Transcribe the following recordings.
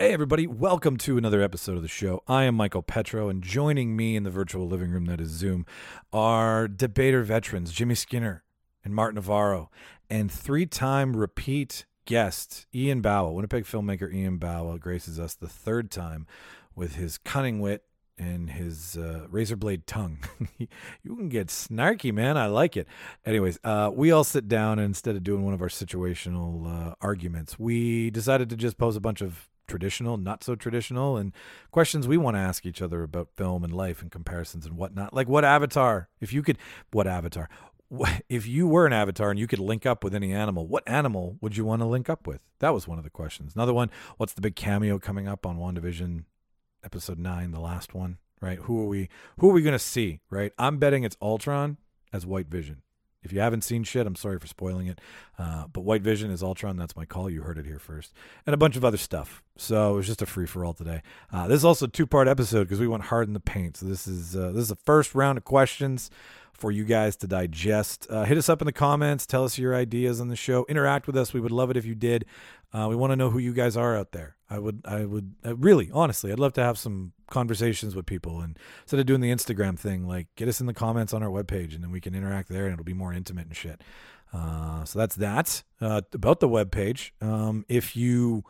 Hey, everybody, welcome to another episode of the show. I am Michael Petro, and joining me in the virtual living room that is Zoom are debater veterans Jimmy Skinner and Martin Navarro, and three time repeat guest Ian Bawa. Winnipeg filmmaker Ian Bawa graces us the third time with his cunning wit and his uh, razor blade tongue. you can get snarky, man. I like it. Anyways, uh, we all sit down and instead of doing one of our situational uh, arguments, we decided to just pose a bunch of traditional, not so traditional, and questions we want to ask each other about film and life and comparisons and whatnot. Like, what avatar, if you could, what avatar? If you were an avatar and you could link up with any animal, what animal would you want to link up with? That was one of the questions. Another one, what's the big cameo coming up on WandaVision episode nine, the last one, right? Who are we who are we gonna see, right? I'm betting it's Ultron as White Vision. If you haven't seen shit, I'm sorry for spoiling it. Uh, but White Vision is Ultron. That's my call. You heard it here first. And a bunch of other stuff. So it was just a free for all today. Uh, this is also a two part episode because we went hard in the paint. So this is uh, this is the first round of questions for you guys to digest. Uh, hit us up in the comments. Tell us your ideas on the show. Interact with us. We would love it if you did. Uh, we want to know who you guys are out there. I would, I would uh, really, honestly, I'd love to have some conversations with people. And instead of doing the Instagram thing, like get us in the comments on our webpage and then we can interact there and it'll be more intimate and shit. Uh, so that's that uh, about the webpage. Um, if you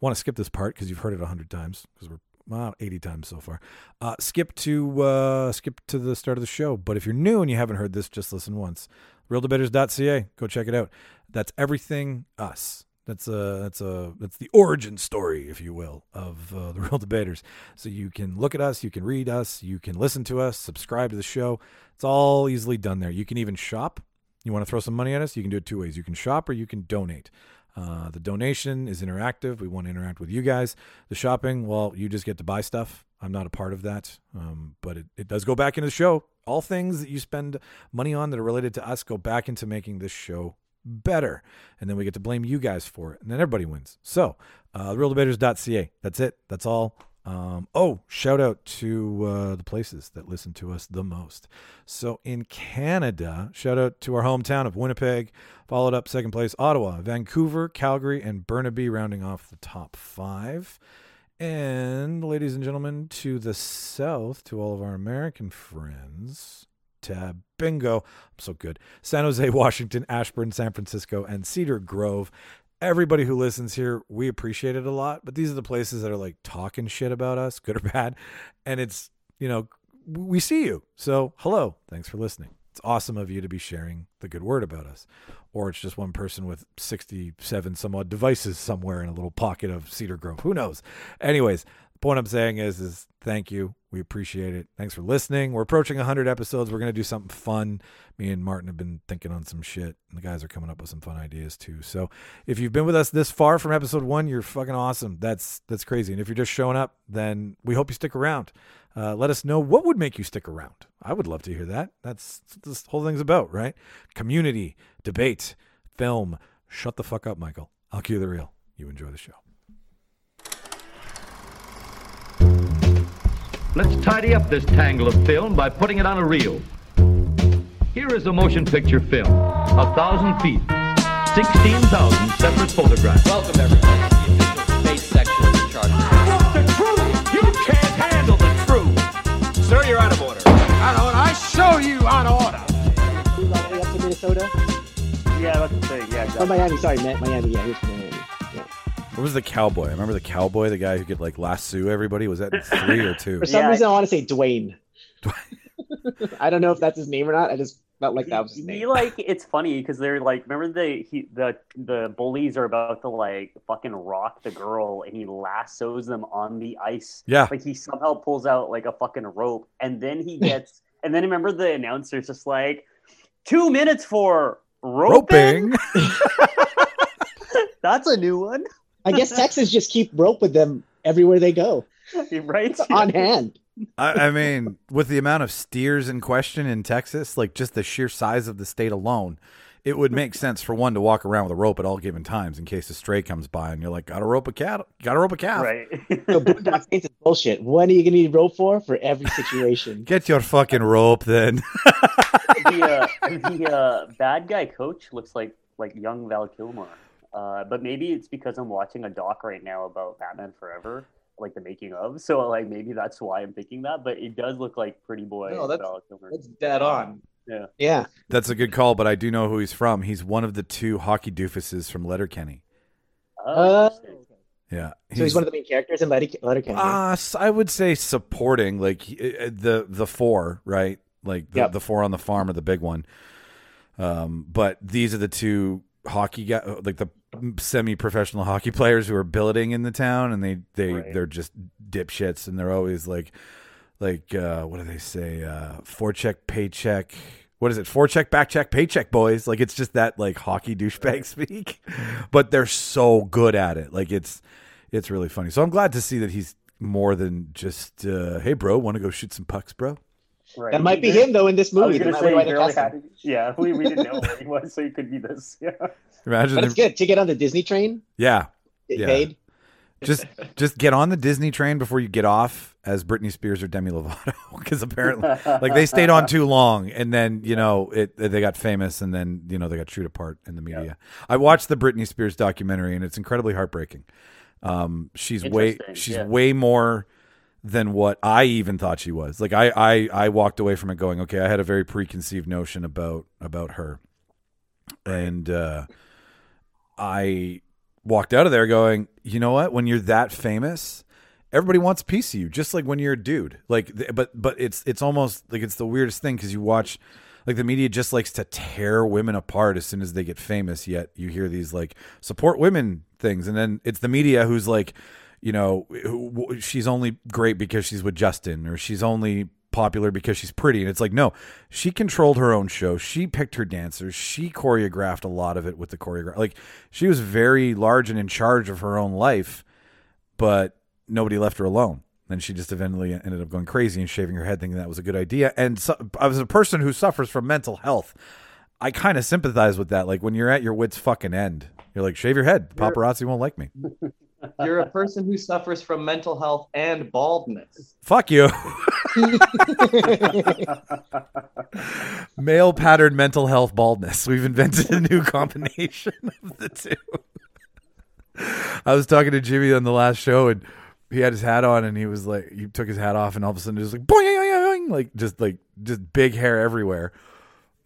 want to skip this part because you've heard it a hundred times because we're well, 80 times so far. Uh, skip to uh, skip to the start of the show. But if you're new and you haven't heard this, just listen once. ReelDebaters.ca. Go check it out. That's everything us. That's a that's a that's the origin story, if you will, of uh, the Reel Debaters. So you can look at us, you can read us, you can listen to us, subscribe to the show. It's all easily done there. You can even shop. You want to throw some money at us? You can do it two ways. You can shop or you can donate. Uh, the donation is interactive. We want to interact with you guys. The shopping, well, you just get to buy stuff. I'm not a part of that, um, but it, it does go back into the show. All things that you spend money on that are related to us go back into making this show better. And then we get to blame you guys for it. And then everybody wins. So, uh, reeldebaters.ca. That's it. That's all. Um, oh, shout out to uh, the places that listen to us the most. So in Canada, shout out to our hometown of Winnipeg, followed up second place, Ottawa, Vancouver, Calgary, and Burnaby, rounding off the top five. And ladies and gentlemen, to the south, to all of our American friends, bingo. I'm so good. San Jose, Washington, Ashburn, San Francisco, and Cedar Grove everybody who listens here, we appreciate it a lot. But these are the places that are like talking shit about us, good or bad. And it's, you know, we see you. So hello. Thanks for listening. It's awesome of you to be sharing the good word about us. Or it's just one person with 67 some odd devices somewhere in a little pocket of Cedar Grove. Who knows? Anyways, the point I'm saying is, is thank you. We appreciate it. Thanks for listening. We're approaching 100 episodes. We're going to do something fun. Me and Martin have been thinking on some shit, and the guys are coming up with some fun ideas too. So, if you've been with us this far from episode one, you're fucking awesome. That's that's crazy. And if you're just showing up, then we hope you stick around. Uh, let us know what would make you stick around. I would love to hear that. That's, this whole thing's about, right? Community, debate, film. Shut the fuck up, Michael. I'll cue the reel. You enjoy the show. Let's tidy up this tangle of film by putting it on a reel. Here is a motion picture film, a thousand feet, 16,000 separate photographs. Welcome, everybody, to the official space section of the charter. What's the truth? You can't handle the truth. Sir, you're out of order. Out of order. I show you out of order. Who's all up to Minnesota? Yeah, that's the thing. Yeah, Oh. Miami. Sorry, Ma- Miami. Yeah, he was from Miami. Yeah. What was the cowboy? I remember the cowboy, the guy who could like lasso everybody. Was that in three or two? For some Yeah, reason, I want to say Dwayne. I don't know if that's his name or not. I just felt like that was his name. he, like it's funny because they're like remember the he the the bullies are about to like fucking rock the girl and he lassos them on the ice Yeah. like he somehow pulls out like a fucking rope and then he gets and then remember the announcer's just like two minutes for roping, Roping. that's a new one I guess Texans just keep rope with them everywhere they go. right It's on hand. I, I mean, with the amount of steers in question in Texas, like just the sheer size of the state alone, it would make sense for one to walk around with a rope at all given times in case a stray comes by and you're like, gotta rope a cat, gotta rope a calf. right So Boondock Saints is bullshit. When are you gonna need rope for? For every situation. Get your fucking rope then. the uh, the uh, bad guy coach looks like like young Val Kilmer Uh, but maybe it's because I'm watching a doc right now about Batman Forever, like the making of. So like maybe that's why I'm thinking that. But it does look like Pretty Boy. No, that's- Val Kilmer. That's dead on. Yeah. Yeah. That's a good call, but I do know who he's from. He's one of the two hockey doofuses from Letterkenny. Oh, Uh, interesting. Yeah, so he's one of the main characters in Letter- Letterkenny. Uh, s- I would say supporting, like uh, the the four, right? Like the, Yep. the four on the farm are the big one. Um, but these are the two hockey guy, like the semi-professional hockey players who are billeting in the town, and they they Right. they're just dipshits, and they're always like, like uh, what do they say? Uh, forecheck, paycheck. What is it? Forecheck, backcheck, paycheck, boys. Like it's just that like hockey douchebag speak, but they're so good at it. Like it's it's really funny. So I'm glad to see that he's more than just, uh, hey, bro, want to go shoot some pucks, bro? Right. that might be him though in this movie. gonna That say might be why they barely cast him. had. Yeah, we, we didn't know where he was, so he could be this. Yeah. Imagine, But it's good to get on the Disney train. yeah, Get Yeah. paid. just just get on the Disney train before you get off as Britney Spears or Demi Lovato, because apparently, like they stayed on too long, and then you know it they got famous, and then you know they got chewed apart in the media. I watched the Britney Spears documentary, and it's incredibly heartbreaking. Um, she's way she's yeah. way more than what I even thought she was. Like I, I I walked away from it going, okay, I had a very preconceived notion about about her, and uh, I walked out of there going, you know what? When you're that famous, everybody wants a piece of you, just like when you're a dude. Like, but but it's it's almost like it's the weirdest thing because you watch. Like the media just likes to tear women apart as soon as they get famous. Yet you hear these like support women things, and then it's the media who's like, you know, she's only great because she's with Justin, or she's only popular because she's pretty. And it's like, no, she controlled her own show. She picked her dancers. She choreographed a lot of it with the choreograph. Like she was very large and in charge of her own life, but nobody left her alone. Then she just eventually ended up going crazy and shaving her head, thinking that was a good idea. And so, as a person who suffers from mental health, I kind of sympathize with that. Like when you're at your wits' fucking end, you're like, shave your head. Paparazzi won't like me. You're a person who suffers from mental health and baldness. Fuck you. Male pattern mental health baldness. We've invented a new combination of the two. I was talking to Jimmy on the last show and he had his hat on and he was like he took his hat off and all of a sudden was like boing, boing, boing, like just like just big hair everywhere.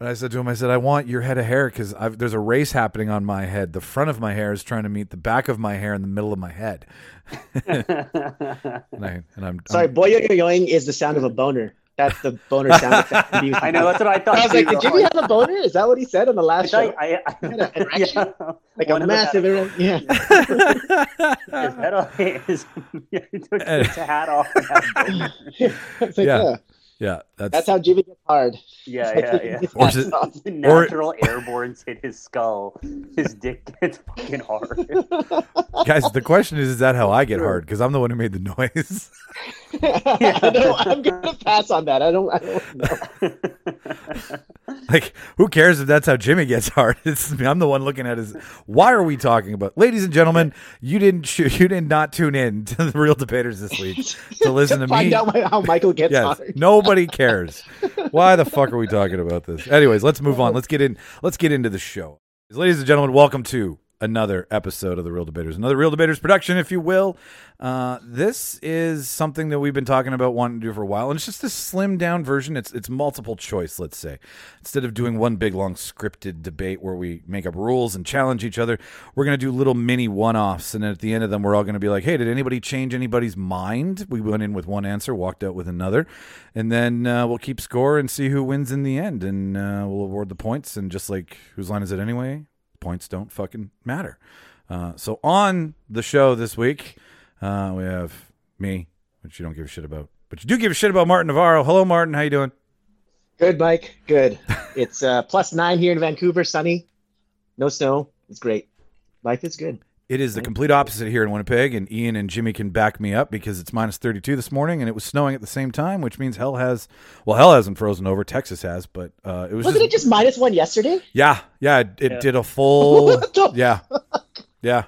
And I said to him, I said, I want your head of hair because there's a race happening on my head. The front of my hair is trying to meet the back of my hair in the middle of my head. and, I, and I'm Sorry, I'm- boy yo yoing is the sound of a boner. That's the boner sound effect. I know that's what I thought. I was like, did Jimmy have a boner? Is that what he said on the last thought show? I, I, Had a- an erection? yeah. Like One a massive, had- erect- yeah. His head off. His, he took eh. his hat off. And had a boner. It's like, Yeah. yeah. yeah, that's, That's how Jimmy gets hard. yeah, yeah, yeah. Or is it- Once the natural airborns hit his skull, his dick gets fucking hard. guys. The question is, is that how I get hard? Because I'm the one who made the noise. I know, I'm gonna pass on that. I don't. I don't know. like, who cares if that's how Jimmy gets hard? It's I'm the one looking at his. Why are we talking about, ladies and gentlemen? You didn't shoot. You did not tune in to the Reel Debaters this week to listen to Find me. Find out how Michael gets Yes, hard. nobody cares. Why the fuck are we talking about this? Anyways, let's move on. Let's get in. Let's get into the show. Ladies and gentlemen, welcome to another episode of the Reel Debaters, another Reel Debaters production, if you will. Uh, this is something that we've been talking about wanting to do for a while, and it's just a slim down version. It's it's multiple choice, let's say. Instead of doing one big long scripted debate where we make up rules and challenge each other, we're gonna do little mini one offs, and at the end of them, we're all gonna be like, "Hey, did anybody change anybody's mind?" We went in with one answer, walked out with another, and then uh, we'll keep score and see who wins in the end, and uh, we'll award the points. And just like whose line is it anyway? Points don't fucking matter. Uh, so on the show this week, uh, we have me, which you don't give a shit about, but you do give a shit about Martin Navarro. Hello, Martin. How you doing? Good, Mike. Good. It's uh, plus nine here in Vancouver. Sunny. No snow. It's great. Life is good. It is the complete opposite here in Winnipeg, and Ian and Jimmy can back me up because it's minus 32 this morning, and it was snowing at the same time, which means hell has, well, hell hasn't frozen over. Texas has, but uh, it was Wasn't just, it just minus one yesterday? yeah, yeah, it, it Yeah. did a full, What yeah, yeah.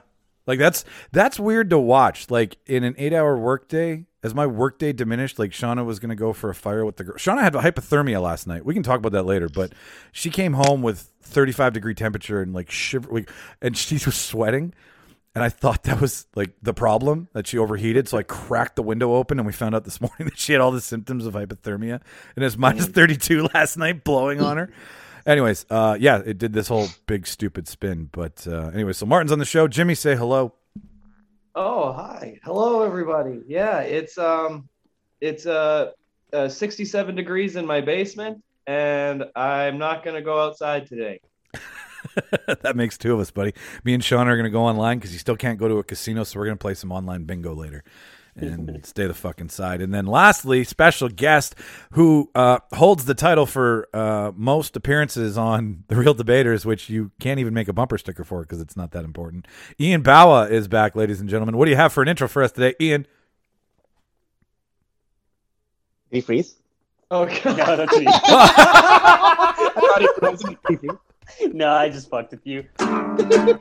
Like that's that's weird to watch. Like in an eight-hour workday, as my workday diminished, like Shauna was going to go for a fire with the girl. Shauna had hypothermia last night. We can talk about that later, but she came home with 35 degree temperature and like shiver, like, and she was sweating. And I thought that was like the problem that she overheated. So I cracked the window open and we found out this morning that she had all the symptoms of hypothermia and it's minus 32 last night blowing on her. Anyways, uh, yeah, it did this whole big stupid spin. But uh, anyway, so Martin's on the show. Jimmy, say hello. Oh, hi. Hello, everybody. Yeah, it's um, it's uh, uh 67 degrees in my basement, and I'm not gonna go outside today. that makes two of us, buddy. Me and Sean are going to go online because you still can't go to a casino, so we're going to play some online bingo later and stay the fuck inside. And then lastly, special guest who uh, holds the title for uh, most appearances on The Reel Debaters, which you can't even make a bumper sticker for because it's not that important. Ian Bawa is back, ladies and gentlemen. What do you have for an intro for us today, Ian? Did he freeze? Oh, God. No, that's. I thought he froze. Did he freeze? no, I just fucked with you. the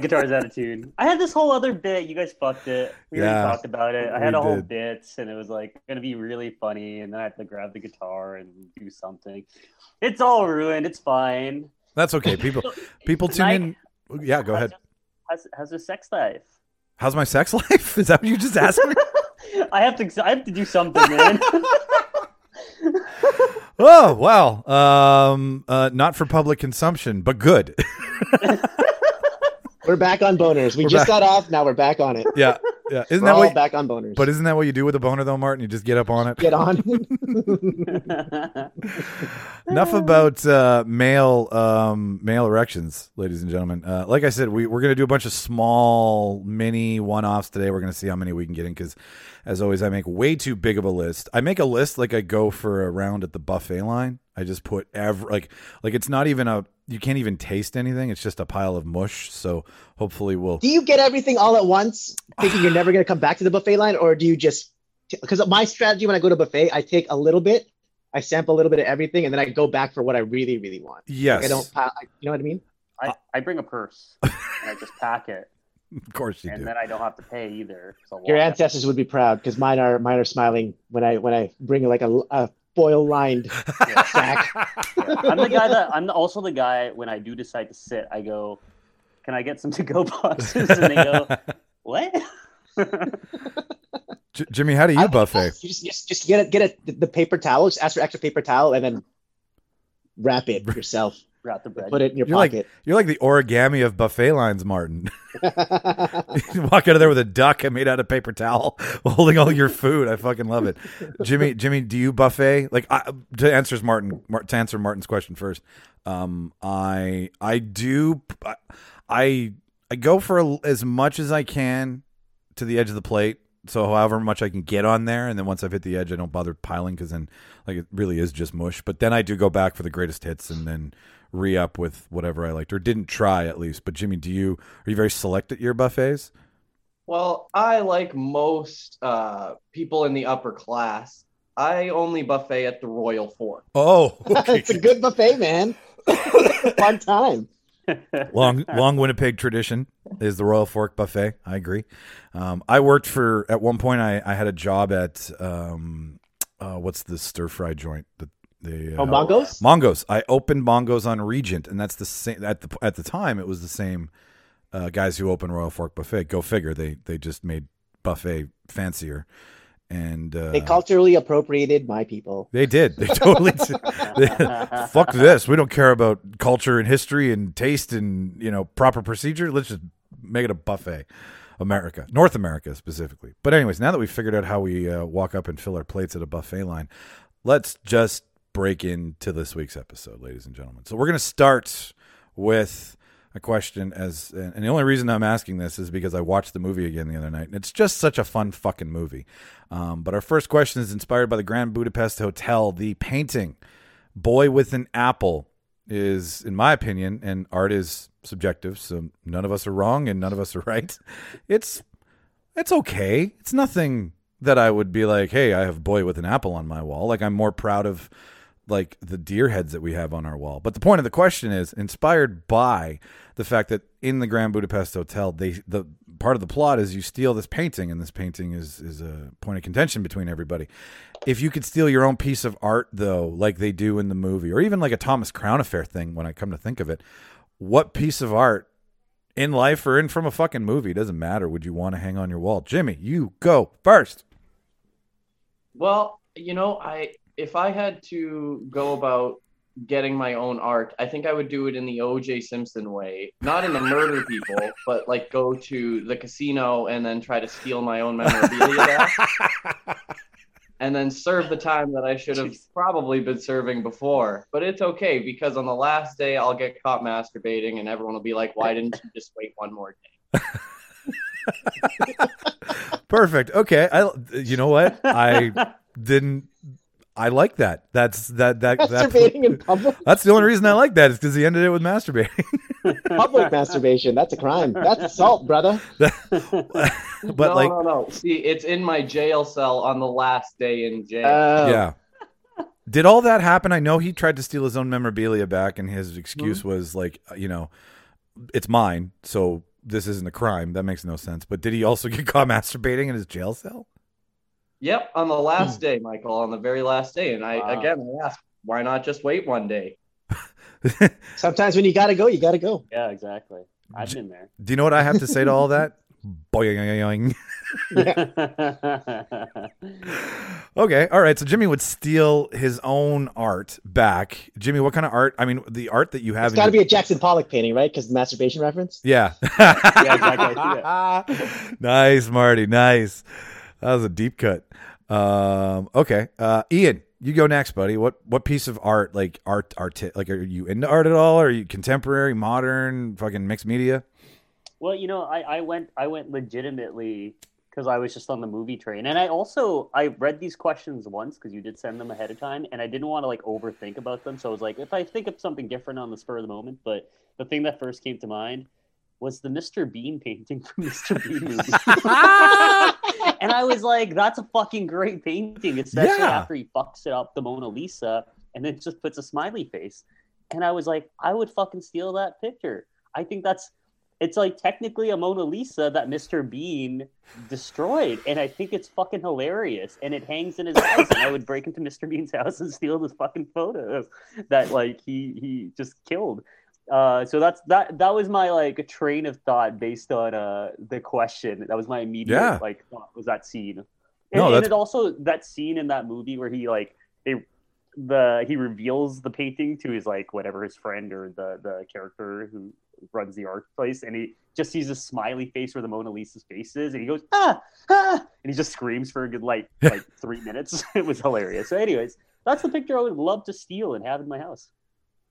guitar's out of tune. I had this whole other bit. You guys fucked it. We Yeah, already talked about it. I had a whole did. bit, and it was like gonna be really funny. And then I had to grab the guitar and do something. It's all ruined. It's fine. That's okay. People people tune in. Yeah, go ahead. How's, how's the sex life? How's my sex life? Is that what you just asked me? I have to. I have to do something, man. oh wow. Um, uh, not for public consumption, but good. We're back on boners. We We're just back. got off. Now we're back on it. yeah, yeah. Isn't We're that all what? back on boners. But isn't that what you do with a boner, though, Martin? You just get up on it. get on. Enough about uh, male um, male erections, ladies and gentlemen. Uh, like I said, we, we're going to do a bunch of small, mini one offs today. We're going to see how many we can get in because, as always, I make way too big of a list. I make a list like I go for a round at the buffet line. I just put every like like it's not even a you can't even taste anything. It's just a pile of mush. So hopefully we'll do you get everything all at once, thinking you're never going to come back to the buffet line, or do you just? Because my strategy when I go to buffet, I take a little bit, I sample a little bit of everything, and then I go back for what I really, really want. yes, Like I don't. pile- You know what I mean? I, uh, I bring a purse and I just pack it, of course you and do. then I don't have to pay either. So Your ancestors would be proud because mine are mine are smiling when I when I bring like a, a foil lined sack. Yeah. I'm the guy that I'm also the guy when I do decide to sit, I go, "Can I get some to go boxes?" And they go, "What?" J- Jimmy, how do you I- buffet? You just, just just get it get it the, the paper towel. Just ask for extra paper towel and then wrap it yourself. Wrap the bread. Put it in your You're like pocket. you're like the origami of buffet lines, Martin. You walk out of there with a duck made out of paper towel, holding all your food. I fucking love it. Jimmy, Jimmy, do you buffet? Like I, to answer Martin to answer Martin's question first. Um, I I do. I I go for a, as much as I can to the edge of the plate. So however much I can get on there, and then once I've hit the edge, I don't bother piling because then like it really is just mush. But then I do go back for the greatest hits, and then re up with whatever I liked or didn't try at least. But Jimmy, do you are you very select at your buffets? Well, I like most uh, people in the upper class. I only buffet at the Royal Fork. Oh, okay. it's a good buffet, man. Fun time. Long long Winnipeg tradition is the Royal Fork Buffet. I agree. Um, I worked for at one point. I, I had a job at um, uh, what's the stir fry joint? The, the Oh, uh, Mongos? Mongos. I opened Mongos on Regent, and that's the same at the at the time. It was the same uh, guys who opened Royal Fork Buffet. Go figure. They they just made buffet fancier, and uh, They culturally appropriated my people. They did. They totally. They- fuck this. We don't care about culture and history and taste and you know proper procedure. Let's just make it a buffet. America, North America specifically. But anyways, now that we've figured out how we uh, walk up and fill our plates at a buffet line, let's just break into this week's episode, ladies and gentlemen. So we're going to start with a question as and the only reason I'm asking this is because I watched the movie again the other night and it's just such a fun fucking movie. Um, but our first question is inspired by the Grand Budapest Hotel. The painting "Boy with an Apple" is, in my opinion, and art is subjective, so none of us are wrong and none of us are right. It's it's okay. It's nothing that I would be like, hey, I have "Boy with an Apple" on my wall. Like I'm more proud of like the deer heads that we have on our wall. But the point of the question is inspired by the fact that in the Grand Budapest Hotel, they the part of the plot is you steal this painting, and this painting is is a point of contention between everybody. If you could steal your own piece of art, though, like they do in the movie, or even like a Thomas Crown Affair thing, when I come to think of it, what piece of art in life or in from a fucking movie doesn't matter would you want to hang on your wall? Jimmy, you go first. Well, you know, I if I had to go about getting my own art, I think I would do it in the O.J. Simpson way, not in the murder people, but like go to the casino and then try to steal my own memorabilia, and then serve the time that I should have probably been serving before. But it's okay because on the last day I'll get caught masturbating, and everyone will be like, "Why didn't you just wait one more day?" Perfect. Okay. I you know what? I didn't I like that. That's that that Masturbating in public, That's the only reason I like that is because he ended it with masturbating. public masturbation. That's a crime. That's assault, brother. but no, like no, no. See, it's in my jail cell on the last day in jail. Oh. yeah. Did all that happen? I know he tried to steal his own memorabilia back and his excuse mm-hmm. was like, uh, you know, it's mine, so this isn't a crime. That makes no sense. But did he also get caught masturbating in his jail cell? Yep, on the last hmm. day, Michael, on the very last day. And I Wow. again I asked, why not just wait one day? Sometimes when you gotta go, you gotta go. Yeah, exactly. I've been there. Do you know what I have to say to all that? Boing. Okay, all right. So Jimmy would steal his own art back. Jimmy, what kind of art? I mean, the art that you have. It's in got to be a Jackson Pollock painting, right? Because masturbation reference. Yeah. exactly. nice, Marty. Nice. That was a deep cut. Um, okay. Uh, Ian, you go next, buddy. What what piece of art, like art, art, like are you into art at all? Are you contemporary, modern, fucking mixed media? Well, you know, I, I went I went legitimately because I was just on the movie train, and I also I read these questions once because you did send them ahead of time, and I didn't want to like overthink about them. So I was like, if I think of something different on the spur of the moment, but the thing that first came to mind was the Mr. Bean painting from Mr. Bean movie. and I was like, that's a fucking great painting, especially Yeah. after he fucks it up the Mona Lisa and then just puts a smiley face. And I was like, I would fucking steal that picture. I think that's it's like technically a Mona Lisa that Mr. Bean destroyed. And I think it's fucking hilarious. And it hangs in his house. And I would break into Mr. Bean's house and steal this fucking photo that like he he just killed. Uh, so that's that that was my like train of thought based on uh the question. That was my immediate Yeah. like thought was that scene. And, No, and it also that scene in that movie where he like they the he reveals the painting to his like whatever his friend or the the character who runs the art place and he just sees a smiley face where the Mona Lisa's face is and he goes ah ah and he just screams for a good like like three minutes. it was hilarious. So anyways, that's the picture I would love to steal and have in my house.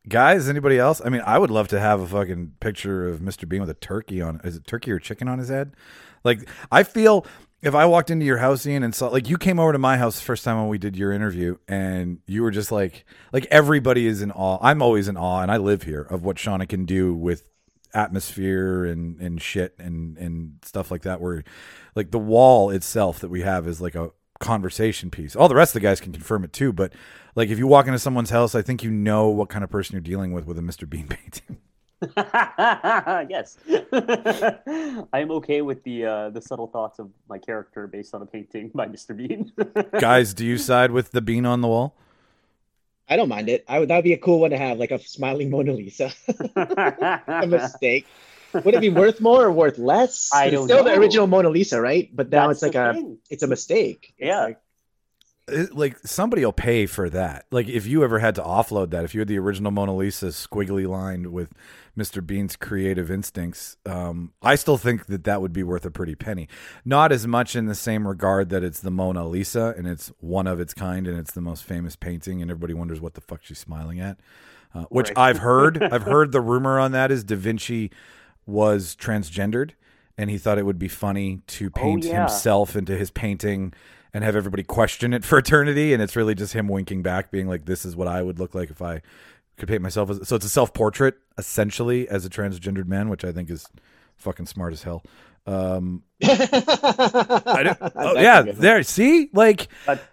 Guys, anybody else? I mean, I would love to have a fucking picture of Mr. Bean with a turkey on. Is it turkey or chicken on his head? Like, I feel if I walked into your house, Ian, and saw like you came over to my house the first time when we did your interview, and you were just like, like everybody is in awe. I'm always in awe, and I live here of what Shauna can do with atmosphere and and shit and and stuff like that. Where like the wall itself that we have is like a conversation piece. All the rest of the guys can confirm it too, but like if you walk into someone's house, I think you know what kind of person you're dealing with with a Mr. Bean painting. yes, I am okay with the uh, the subtle thoughts of my character based on a painting by Mr. Bean. guys, do you side with the bean on the wall? I don't mind it. I would. That would be a cool one to have, like a smiling Mona Lisa. a mistake. Would it be worth more or worth less? I It's don't still the original Mona Lisa, right? But now That's it's like a, thing. it's a mistake. It's Yeah. like- It- like somebody will pay for that. Like if you ever had to offload that, if you had the original Mona Lisa squiggly lined with Mr. Bean's creative instincts, um, I still think that that would be worth a pretty penny. Not as much in the same regard that it's the Mona Lisa and it's one of its kind and it's the most famous painting and everybody wonders what the fuck she's smiling at. Uh, which Right. I've heard. I've heard the rumor on that is Da Vinci was transgendered and he thought it would be funny to paint yeah. himself into his painting and have everybody question it for eternity and it's really just him winking back being like this is what I would look like if I could paint myself as so it's a self-portrait essentially as a transgendered man which I think is fucking smart as hell. Um I oh yeah, a good one. there see? Like But-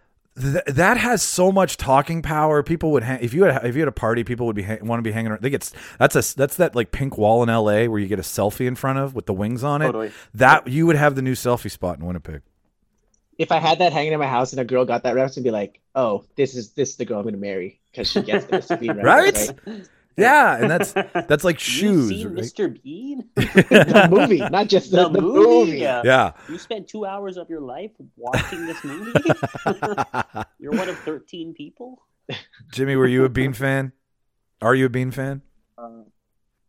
th- that has so much talking power. People would hang if you had if you had a party, people would be ha- want to be hanging. around. They get s- that's a that's that like pink wall in L.A. where you get a selfie in front of with the wings on it. Totally. That you would have the new selfie spot in Winnipeg. If I had that hanging in my house and a girl got that reference, I'd be like, "Oh, this is this is the girl I'm gonna marry because she gets the Mr. Bean Right? Reference, Yeah, and that's that's like You shoes. seen right? Mr. Bean? the movie, not just the, The the, movie? movie. Yeah. Yeah. You spent two hours of your life watching this movie? You're one of 13 people? Jimmy, were you a Bean fan? Are you a Bean fan? Uh,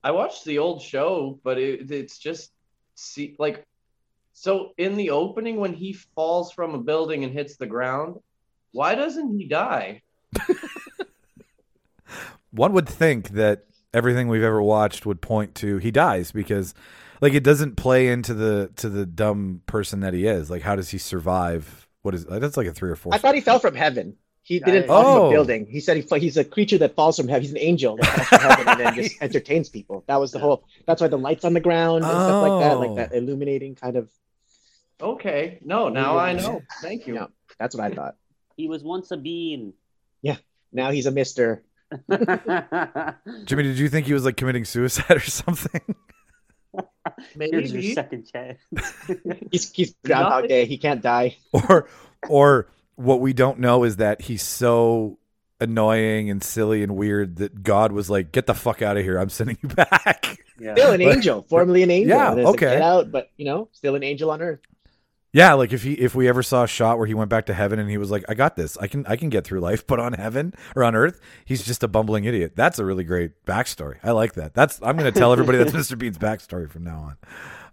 I watched the old show, but it, it's just see like so in the opening when he falls from a building and hits the ground, why doesn't he die? One would think that everything we've ever watched would point to he dies because like it doesn't play into the to the dumb person that he is. Like how does he survive? What is that's like a three or four. I thought he fell from heaven. He I- didn't fall Oh. from a oh. building. He said he, he's a creature that falls from heaven. He's an angel that falls from heaven and then just entertains people. That was the whole. That's why the lights on the ground and stuff like that, Oh. like that illuminating kind of. Okay, no, now I know. Thank you. Yeah. That's what I thought. He was once a bean. Yeah. Now he's a Mister. Jimmy, did you think he was like committing suicide or something? Maybe Here's your Maybe. second chance. He's he's Groundhog Day. He can't die. or or what we don't know is that he's so annoying and silly and weird that God was like, "Get the fuck out of here! I'm sending you back." Yeah. Still an angel, formerly an angel. Yeah, And it's like, okay. Get out, but you know, still an angel on earth. Yeah, like if he if we ever saw a shot where he went back to heaven and he was like, "I got this. I can I can get through life," but on heaven or on earth, he's just a bumbling idiot. That's a really great backstory. I like that. That's I'm going to tell everybody that's Mr. Bean's backstory from now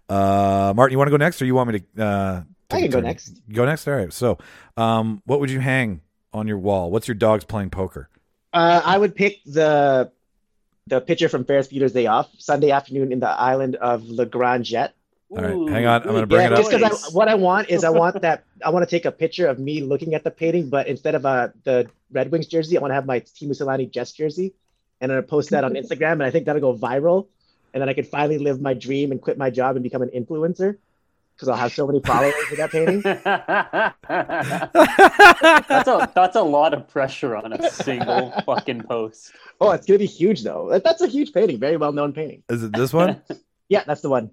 on. Uh, Martin, you want to go next, or you want me to? Uh, I can go turn? next. Go next. All right. So, um, what would you hang on your wall? What's your dog's playing poker? Uh, I would pick the the picture from Ferris Bueller's Day Off, Sunday afternoon in the island of La Grande Jatte. All right, hang on, I'm gonna bring yeah, it up. just because what I want is I want that I want to take a picture of me looking at the painting, but instead of uh, the Red Wings jersey, I want to have my Teemu Selanne Jets jersey, and I'm gonna post that on Instagram, and I think that'll go viral, and then I can finally live my dream and quit my job and become an influencer because I'll have so many followers with that painting. that's a that's a lot of pressure on a single fucking post. Oh, it's gonna be huge though. That's a huge painting, very well known painting. Is it this one? Yeah, that's the one.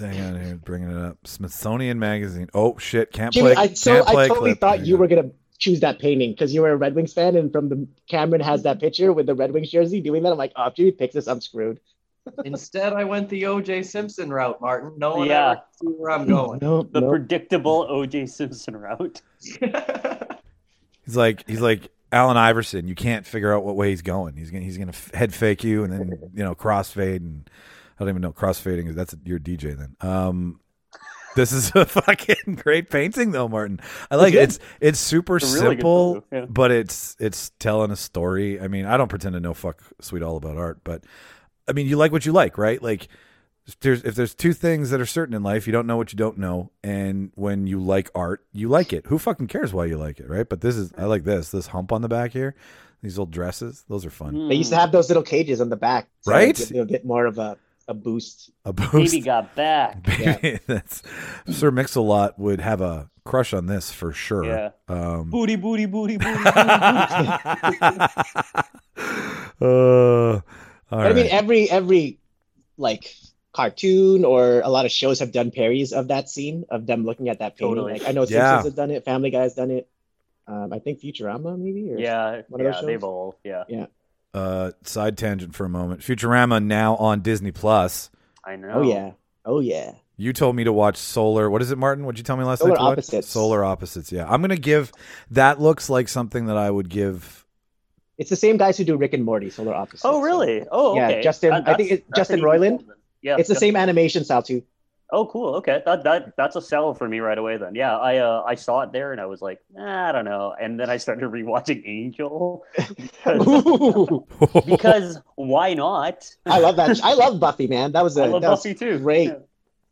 Hang on here, bringing it up. Smithsonian Magazine. Oh shit, can't Jimmy, play. I so can't play I totally clip. thought you were gonna choose that painting because you were a Red Wings fan, and from the Cameron has that picture with the Red Wings jersey doing that. I'm like, oh, if Jimmy picks this, I'm screwed. Instead, I went the O.J. Simpson route, Martin. No one Yeah. ever see where I'm going. No, The no. predictable O.J. Simpson route. He's like he's like Allen Iverson. You can't figure out what way he's going. He's gonna he's gonna head fake you and then you know crossfade and I don't even know crossfading is that's your DJ then. Um, this is a fucking great painting though, Martin. I like it. It's it's super It's really simple, yeah. but it's it's telling a story. I mean, I don't pretend to know fuck sweet all about art, but I mean, you like what you like, right? Like if there's if there's two things that are certain in life, you don't know what you don't know, and when you like art, you like it. Who fucking cares why you like it, right? But this is I like this this hump on the back here, these old dresses, those are fun. They used to have those little cages on the back, so Right? Give you a bit more of a, a boost. A boost. Baby got back. Baby, that's Sir Mix-a-Lot would have a crush on this for sure. Yeah. Um, Booty, booty, booty, booty, booty. uh, all I mean, every every like cartoon or a lot of shows have done parodies of that scene of them looking at that painting. Totally. Like I know Yeah. Simpsons has done it, Family Guy has done it. Um, I think Futurama maybe. Or yeah, One of those yeah, shows? they've all, yeah, yeah. Uh, side tangent for a moment. Futurama now on Disney Plus. I know. Oh yeah. Oh yeah. You told me to watch Solar. What is it, Martin? What'd you tell me last Solar night? to watch? Opposites. Solar Opposites. Yeah, I'm gonna give. That looks like something that I would give. It's the same guys who do Rick and Morty, Solar Opposites. Oh, really? Oh, Yeah, okay. Justin- I think it's Justin an Roiland. Yeah, It's the Justin- same animation style too. Oh, cool. Okay, that that that's a sell for me right away. Then, yeah, I uh, I saw it there and I was like, "Ah, I don't know, and then I started rewatching Angel because, because why not? I love that. I love Buffy, man. That was a I love that was Buffy too. Great.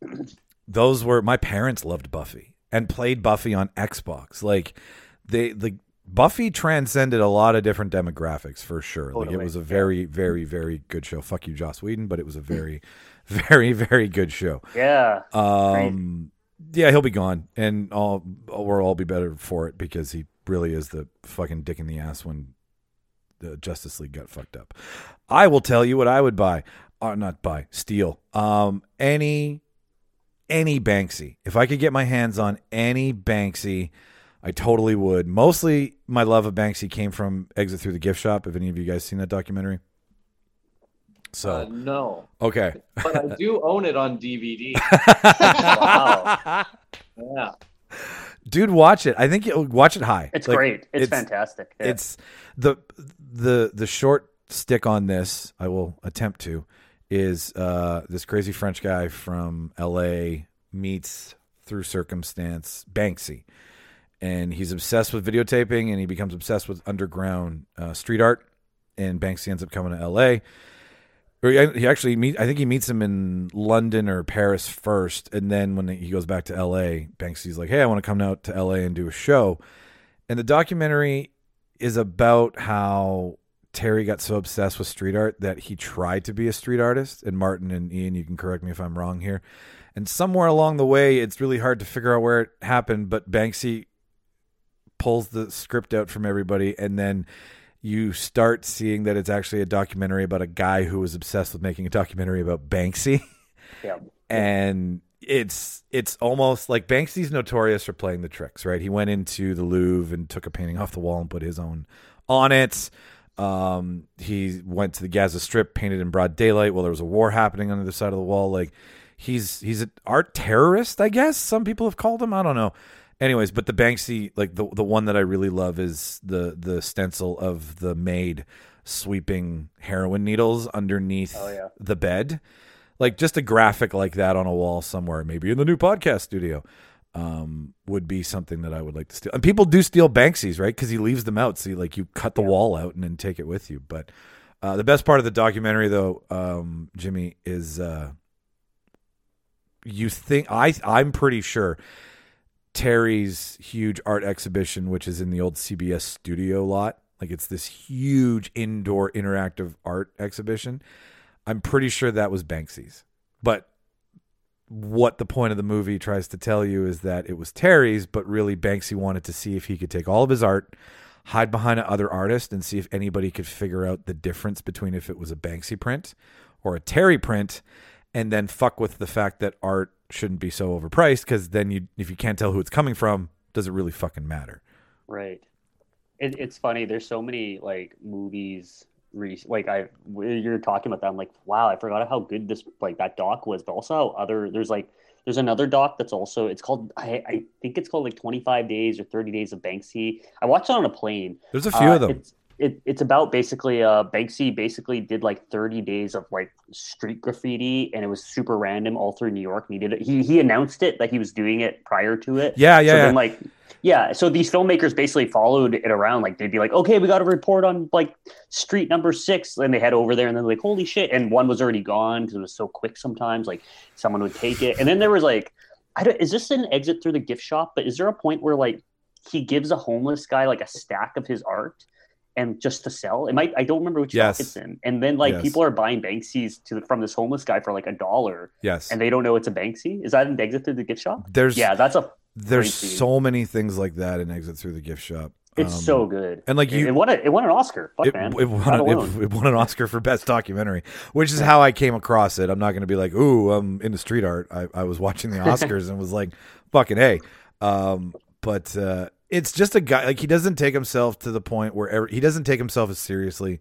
Yeah. Those were my parents loved Buffy and played Buffy on Xbox. Like they the Buffy transcended a lot of different demographics for sure. Like it was a yeah. very, very, very good show. Fuck you, Joss Whedon, but it was a very, very, very good show. Yeah, Um, yeah, he'll be gone, and all we'll all be better for it because he really is the fucking dick in the ass when the Justice League got fucked up. I will tell you what I would buy. Uh, not buy, steal. Um, any any Banksy. If I could get my hands on any Banksy, I totally would. Mostly my love of Banksy came from Exit Through the Gift Shop. Have any of you guys seen that documentary? So Uh, no, okay. but I do own it on DVD. Wow. Yeah. Dude, watch it. I think you watch it high. It's Like, great. It's, fantastic. Yeah. It's the the the short stick on this. I will attempt to is uh, this crazy French guy from L.A. meets through circumstance Banksy, and he's obsessed with videotaping, and he becomes obsessed with underground uh, street art. And Banksy ends up coming to L.A. He actually meet. I think he meets him in London or Paris first, and then when he goes back to L.A., Banksy's like, "Hey, I want to come out to L.A. and do a show." And the documentary is about how Terry got so obsessed with street art that he tried to be a street artist. And Martin and Ian, you can correct me if I'm wrong here. And somewhere along the way, it's really hard to figure out where it happened, but Banksy pulls the script out from everybody and then you start seeing that it's actually a documentary about a guy who was obsessed with making a documentary about Banksy. yeah. and it's it's almost like Banksy's notorious for playing the tricks, right? He went into the Louvre and took a painting off the wall and put his own on it. Um, he went to the Gaza Strip, painted in broad daylight while there was a war happening on the other side of the wall. Like he's he's an art terrorist, I guess some people have called him. I don't know. Anyways, but the Banksy, like the the one that I really love is the the stencil of the maid sweeping heroin needles underneath Oh, yeah. the bed like just a graphic like that on a wall somewhere, maybe in the new podcast studio, um, would be something that I would like to steal. And people do steal Banksy's, right? Because he leaves them out. So you, like you cut the wall out and then take it with you. But uh, the best part of the documentary, though, um, Jimmy, is uh, you think I I'm pretty sure Terry's huge art exhibition, which is in the old CBS studio lot. Like it's this huge indoor interactive art exhibition. I'm pretty sure that was Banksy's. But what the point of the movie tries to tell you is that it was Terry's, but really Banksy wanted to see if he could take all of his art, hide behind another artist, and see if anybody could figure out the difference between if it was a Banksy print or a Terry print, and then fuck with the fact that art shouldn't be so overpriced because then you if you can't tell who it's coming from, does it really fucking matter? Right. It, it's funny. There's so many like movies. Like I, you're talking about that. I'm like, wow, I forgot how good this like that doc was. But also other there's like there's another doc that's also it's called I, I think it's called like 25 days or 30 days of Banksy. I watched it on a plane. There's a few Uh, of them. It's, it, it's about basically uh Banksy basically did like 30 days of like street graffiti and it was super random all through New York. And he did it. He he announced it that he was doing it prior to it. Yeah, yeah, So yeah. then like yeah, so these filmmakers basically followed it around. Like they'd be like, okay, we got a report on like street number six, and they head over there, and then they're like, holy shit! And one was already gone because it was so quick. Sometimes like someone would take it, and then there was like, I don't, is this an exit through the gift shop? But is there a point where like he gives a homeless guy like a stack of his art? And just to sell, it might. I don't remember which Yes. it's in. And then like Yes. people are buying Banksy's to from this homeless guy for like a dollar, yes. and they don't know it's a Banksy. Is that an exit through the gift shop? There's Yeah, that's a. there's so many things like that in Exit Through the Gift Shop. It's Um, so good. and, like, you- it won a, it won an Oscar. Fuck it, man, it won, a- it, it won an Oscar for best documentary, which is how I came across it. I'm not going to be like, "Ooh, I'm into street art." I, I was watching the Oscars and was like, "Fucking hey!" Um, but uh, it's just a guy like he doesn't take himself to the point where ever, he doesn't take himself as seriously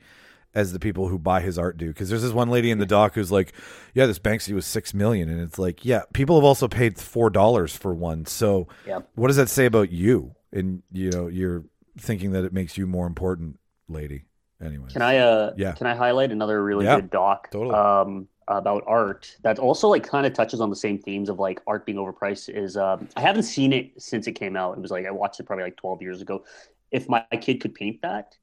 as the people who buy his art do. Because there's this one lady in the doc who's like, "Yeah, this Banksy was six million, and it's like, yeah, people have also paid four dollars for one. So, Yeah. what does that say about you? And you know, you're thinking that it makes you more important, lady. Anyway, Can I uh Yeah. can I highlight another really Yeah, good doc totally. um about art that also like kind of touches on the same themes of like art being overpriced is um I haven't seen it since it came out. It was like I watched it probably like 12 years ago. If my kid could paint that.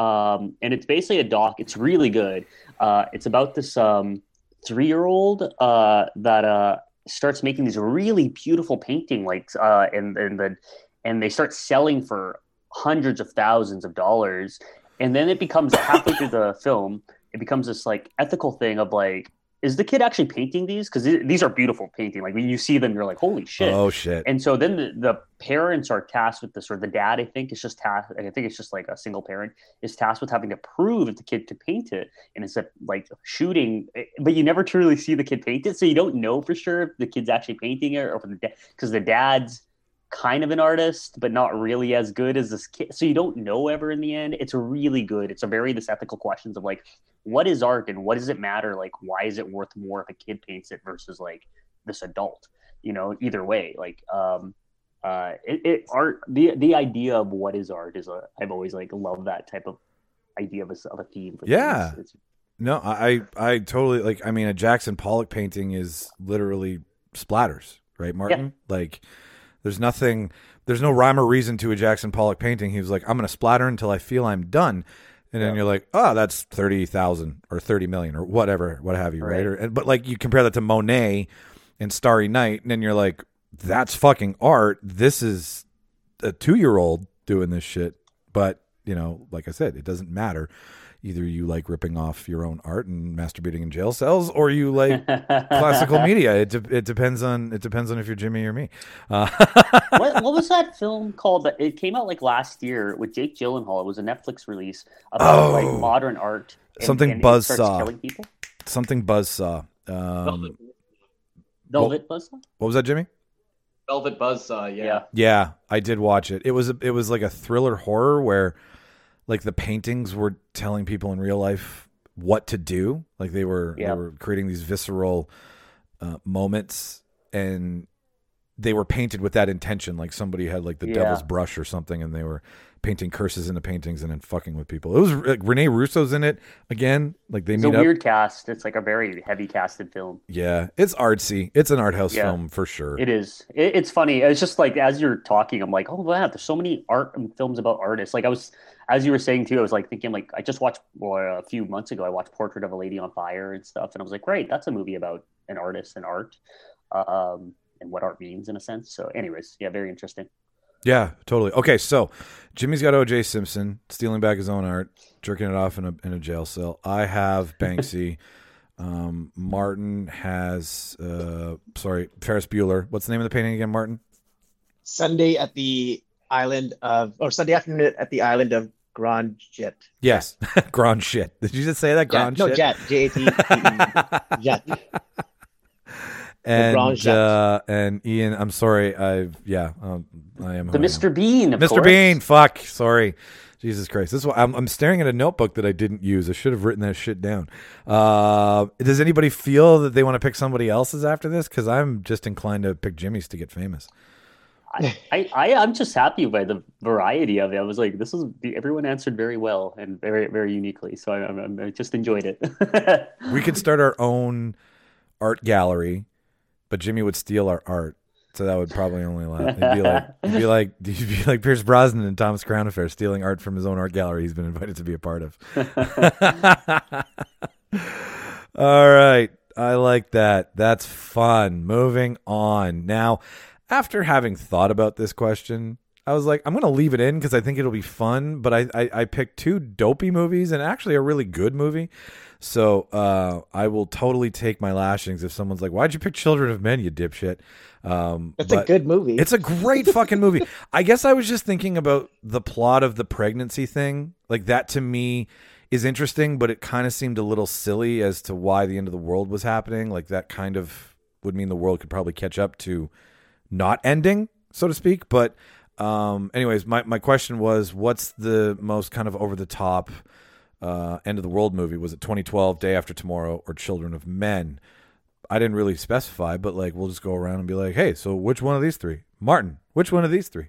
Um and it's basically a doc. It's really good. Uh it's about this um 3-year-old uh that uh starts making these really beautiful painting like uh and and then and they start selling for hundreds of thousands of dollars and then it becomes halfway through the film it becomes this like ethical thing of like is the kid actually painting these? Because these are beautiful painting. Like when you see them, you're like, holy shit. Oh shit. And so then the, the parents are tasked with this, or the dad, I think, is just tasked. I think it's just like a single parent is tasked with having to prove that the kid to paint it, and it's a, like shooting, eh, but you never truly see the kid paint it, so you don't know for sure if the kid's actually painting it or for the dad, because the dad's kind of an artist, but not really as good as this kid. So you don't know ever in the end. It's really good. It's a very this ethical questions of like, what is art and what does it matter? Like, why is it worth more if a kid paints it versus like this adult? You know, either way, like, um, uh, it, it art the the idea of what is art is a I've always like loved that type of idea of a, of a theme. For Yeah. things. It's, No, I I totally like. I mean, a Jackson Pollock painting is literally splatters, right, Martin? Like, there's nothing, there's no rhyme or reason to a Jackson Pollock painting. He was like, I'm gonna splatter until I feel I'm done, and then Yeah. you're like, oh, that's thirty thousand or thirty million or whatever, what have you, right? Right. Or, but like you compare that to Monet and Starry Night, and then you're like, that's fucking art. This is a two year old doing this shit. But, you know, like I said, it doesn't matter. Either you like ripping off your own art and masturbating in jail cells, or you like classical media. It, de- it depends on it depends on if you're Jimmy or me. Uh, what, what was that film called? That it came out like last year with Jake Gyllenhaal. It was a Netflix release about Oh. like modern art. Something it Buzz saw. killing people. something Buzzsaw. Um, Velvet Buzz. what was that, Jimmy? Velvet Buzzsaw, yeah. Yeah. Yeah, I did watch it. It was a, it was like a thriller horror where like the paintings were telling people in real life what to do. Like they were Yeah. they were creating these visceral uh, moments and they were painted with that intention like somebody had like the Yeah. devil's brush or something and they were painting curses into paintings and then fucking with people. It was like Rene Russo's in it again. Like they It's meet a up. weird cast. It's like a very heavy casted film. Yeah, it's artsy. It's an art house Yeah. film for sure. It is. It, it's funny. It's just like as you're talking, I'm like, oh wow, there's so many art films about artists. Like I was, as you were saying too, I was like thinking like I just watched well, a few months ago. I watched Portrait of a Lady on Fire and stuff, and I was like, great, that's a movie about an artist and art, um, and what art means in a sense. So, anyways, yeah, very interesting. Yeah, totally. Okay, so Jimmy's got O.J. Simpson stealing back his own art, jerking it off in a in a jail cell. I have Banksy. um, Martin has uh, sorry Ferris Bueller. What's the name of the painting again, Martin? Sunday at the island of, or Sunday afternoon at the island of Grand Jet. Yes, Grand shit. Did you just say that? Grand no, shit. Jet. J A T T E. Jet. And uh, and Ian, I'm sorry. I've yeah, um, I am The. Mr. Bean, of Mr. course. Bean. Fuck. Sorry. Jesus Christ. This is I'm, I'm staring at a notebook that I didn't use. I should have written that shit down. Uh, does anybody feel that they want to pick somebody else's after this? Because I'm just inclined to pick Jimmy's to get famous. I, I, I, I'm just happy by the variety of it. I was like, this is everyone answered very well and very, very uniquely. So I, I, I just enjoyed it. We could start our own art gallery, but Jimmy would steal our art. So that would probably only last. It'd be like, it'd be like, it'd be like Pierce Brosnan and Thomas Crown Affair stealing art from his own art gallery he's been invited to be a part of. All right. I like that. That's fun. Moving on. Now, after having thought about this question, I was like, I'm going to leave it in because I think it'll be fun. But I, I, I picked two dopey movies and actually a really good movie. So uh, I will totally take my lashings if someone's like, "Why'd you pick Children of Men, you dipshit?" Um, That's a good movie. It's a great fucking movie. I guess I was just thinking about the plot of the pregnancy thing. Like that to me is interesting, but it kind of seemed a little silly as to why the end of the world was happening. Like that kind of would mean the world could probably catch up to not ending, so to speak. But um, anyways, my, my question was, what's the most kind of over the top uh, end of the world movie? Was it 2012, Day After Tomorrow, or Children of Men? I didn't really specify, but like we'll just go around and be like, hey, so which one of these three? Martin, which one of these three?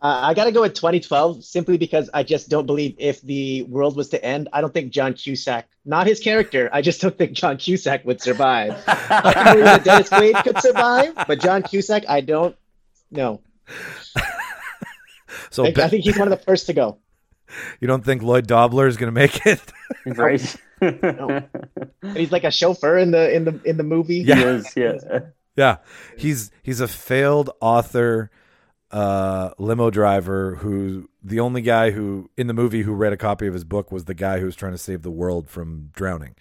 Uh, I got to go with 2012 simply because I just don't believe if the world was to end, I don't think John Cusack, not his character, I just don't think John Cusack would survive. I can believe that Dennis Quaid could survive, but John Cusack, I don't know. So I, Be- I think he's one of the first to go. You don't think Lloyd Dobler is going to make it? right? And he's like a chauffeur in the in the in the movie. Yeah. He is, yeah. yeah, he's he's a failed author, uh, limo driver who the only guy who in the movie who read a copy of his book was the guy who was trying to save the world from drowning.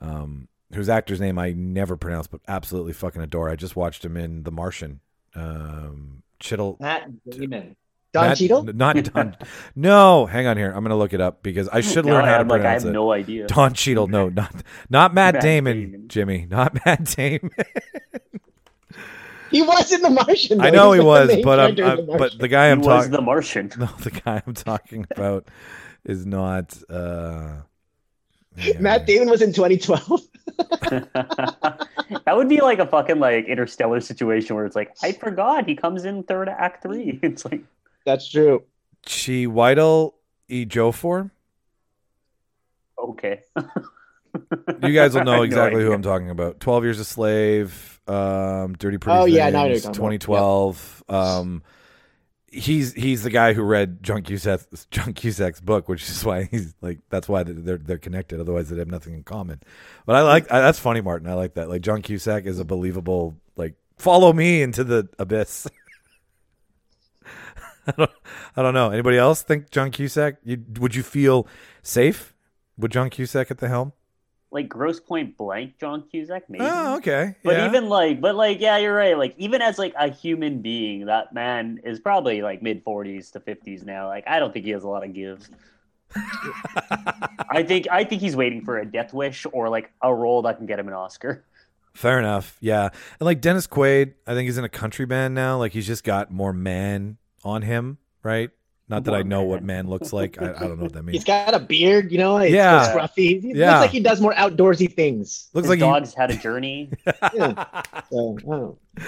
Um, whose actor's name I never pronounce, but absolutely fucking adore. I just watched him in The Martian. Um, Chittle. Matt Damon. Don Matt- Cheadle? Not Don. no, hang on here. I'm gonna look it up because I should learn Now how to I'm like, I pronounce have it. no idea. Don Cheadle. No, not not Matt, Matt Damon, Damon. Jimmy. Not Matt Damon. He was in The Martian. I know he like the was, but I'm, I'm The but the guy I'm was talking. the Martian. No, the guy I'm talking about is not. uh yeah. Matt Damon was in 2012. that would be like a fucking like interstellar situation where it's like I forgot he comes in third act three. It's like That's true. Chi Weidel E. Jofor. okay. You guys will know have no exactly who. I'm talking about. Twelve Years a Slave, um, Dirty Pretty Oh, Things, yeah, now I know what you're talking about. 2012. Um, he's he's the guy who read John Cusack's, John Cusack's book, which is why he's like that's why they're they're connected. Otherwise, they'd have nothing in common. But I like I, that's funny, Martin. I like that. Like John Cusack is a believable like follow me into the abyss. I don't, I don't know. Anybody else think John Cusack? You, would you feel safe with John Cusack at the helm? Like Grosse Pointe Blank John Cusack, maybe. Oh, okay. But yeah. even like, but like, yeah, you're right. Like, even as like a human being, that man is probably like mid forties to fifties now. Like, I don't think he has a lot of give. I think I think he's waiting for a death wish or like a role that can get him an Oscar. Fair enough. Yeah. And like Dennis Quaid, I think he's in a country band now. Like he's just got more man on him, right? Not that More I know what man. man looks like. I, I don't know what that means. He's got a beard, you know. It's Yeah. yeah. scruffy. He Yeah. looks like he does more outdoorsy things. Looks His like dog's had a journey. Yeah. So, I don't know. he,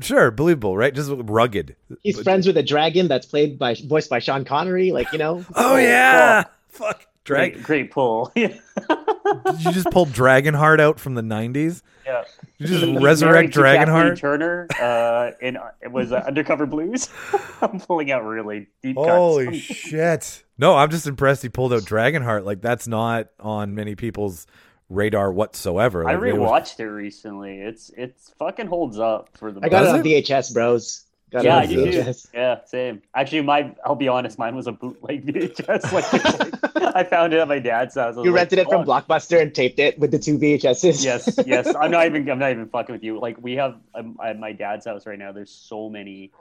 sure, believable, right? Just rugged. He's But- friends with a dragon that's played by voiced by Sean Connery. Like you know, Oh yeah. Fuck. Drag. Great, great pull. Did you just pull Dragonheart out from the '90s? Yeah. You just He's resurrect married to Dragonheart? Turner. Uh, in it was uh, Undercover Blues. I'm pulling out really deep cuts. Holy shit! No, I'm just impressed he pulled out Dragonheart. Like that's not on many people's radar whatsoever. I Like, they was- rewatched it recently. It's it's fucking holds up for the. I got it on? VHS, bros. Got yeah, it I on too. Yeah, same. Actually, my I'll be honest, mine was a bootleg VHS. Like, like- I found it at my dad's house. You like, rented it from "Fuck." Blockbuster and taped it with the two VHSs. Yes, yes. I'm not even. I'm not even fucking with you. Like we have um, at my dad's house right now. There's so many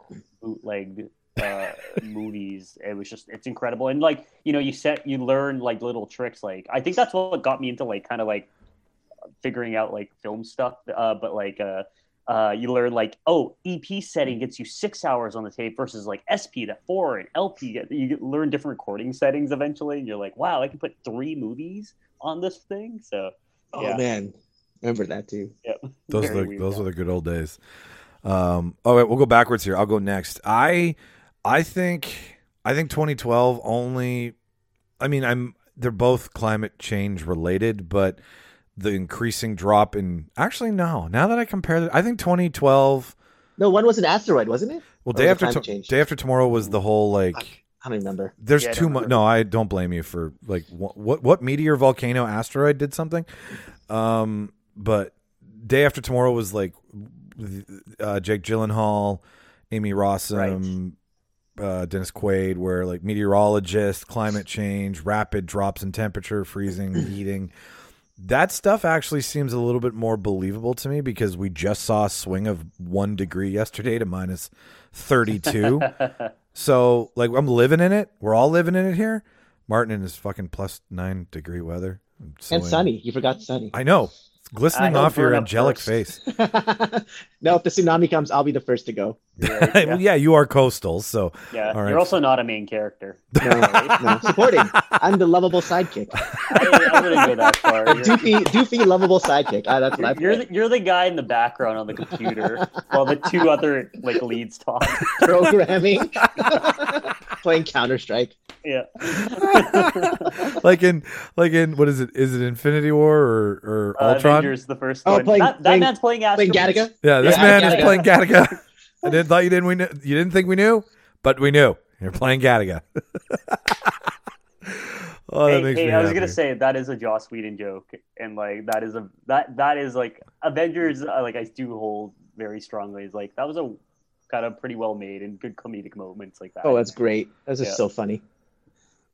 bootleg uh, movies. It was just it's incredible. And like you know, you set you learn like little tricks. Like I think that's what got me into like kind of like figuring out like film stuff. Uh, but like uh, uh, you learn like oh EP setting gets you six hours on the tape versus like SP that four and LP. get- You get- learn different recording settings eventually, and you're like, wow, I can put three movies on this thing. So Oh Yeah. man, remember that too. yeah, those Very are the, those guy. were the good old days. Um, all right, we'll go backwards here. I'll go next. I I think I think 2012 only. I mean, I'm they're both climate change related, but the increasing drop in actually no. Now that I compare it, I think 2012. No, one was an asteroid, wasn't it? Well, Or day after to- day after tomorrow was the whole like. I don't remember. There's Yeah, too much. No, I don't blame you for like what, what what meteor volcano asteroid did something. Um, but day after tomorrow was like uh, Jake Gyllenhaal, Emmy Rossum, uh, Dennis Quaid, where like meteorologists, climate change, rapid drops in temperature, freezing, heating. That stuff actually seems a little bit more believable to me because we just saw a swing of one degree yesterday to minus 32. So like I'm living in it. We're all living in it here. Martin in his fucking plus nine degree weather. So And sunny. You forgot sunny. I know. It's glistening I off your angelic first. face. no, if the tsunami comes, I'll be the first to go. Right, yeah. yeah. yeah, you are coastal, so Yeah, All right. you're also not a main character. No, no, supporting. I'm the lovable sidekick. I, I wouldn't go that far. Doofy, doofy, lovable sidekick. Ah, that's what I you're, the, you're the guy in the background on the computer while the two other like leads talk. programming, playing Counter Strike. Yeah, like in like in what is it? Is it Infinity War or or uh, Ultron? Avengers, the first Oh, one. playing- that, that playing- man's playing Astro Playing Galaga. Yeah, this Yeah, man Galaga. is playing Galaga. I didn't thought you didn't we knew, you didn't think we knew, but we knew. You're playing Galaga. oh, that Hey, makes hey, me I was gonna say that is a Joss Whedon joke, and like that is a that that is like Avengers. Uh, like I do hold very strongly. Is like that was a kind of pretty well made and good comedic moments like that. Oh, that's great. That's just Yeah. so funny.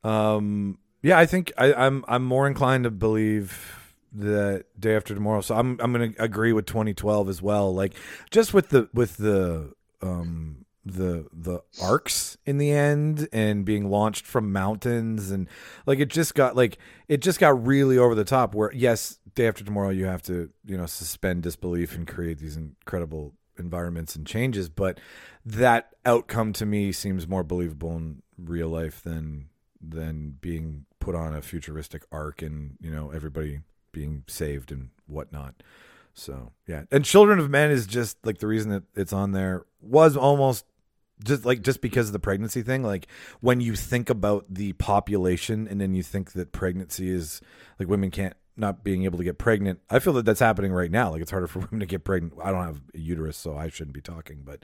Um, yeah, I think I, I'm I'm more inclined to believe the day after tomorrow. So I'm I'm gonna agree with 2012 as well. Like just with the with the um the the arcs in the end and being launched from mountains and like it just got like it just got really over the top where yes day after tomorrow you have to you know suspend disbelief and create these incredible environments and changes but that outcome to me seems more believable in real life than than being put on a futuristic arc and you know everybody being saved and whatnot. So yeah. And children of men is just like the reason that it's on there was almost just like just because of the pregnancy thing. Like when you think about the population and then you think that pregnancy is like women can't not being able to get pregnant. I feel that that's happening right now. Like it's harder for women to get pregnant. I don't have a uterus so i shouldn't be talking but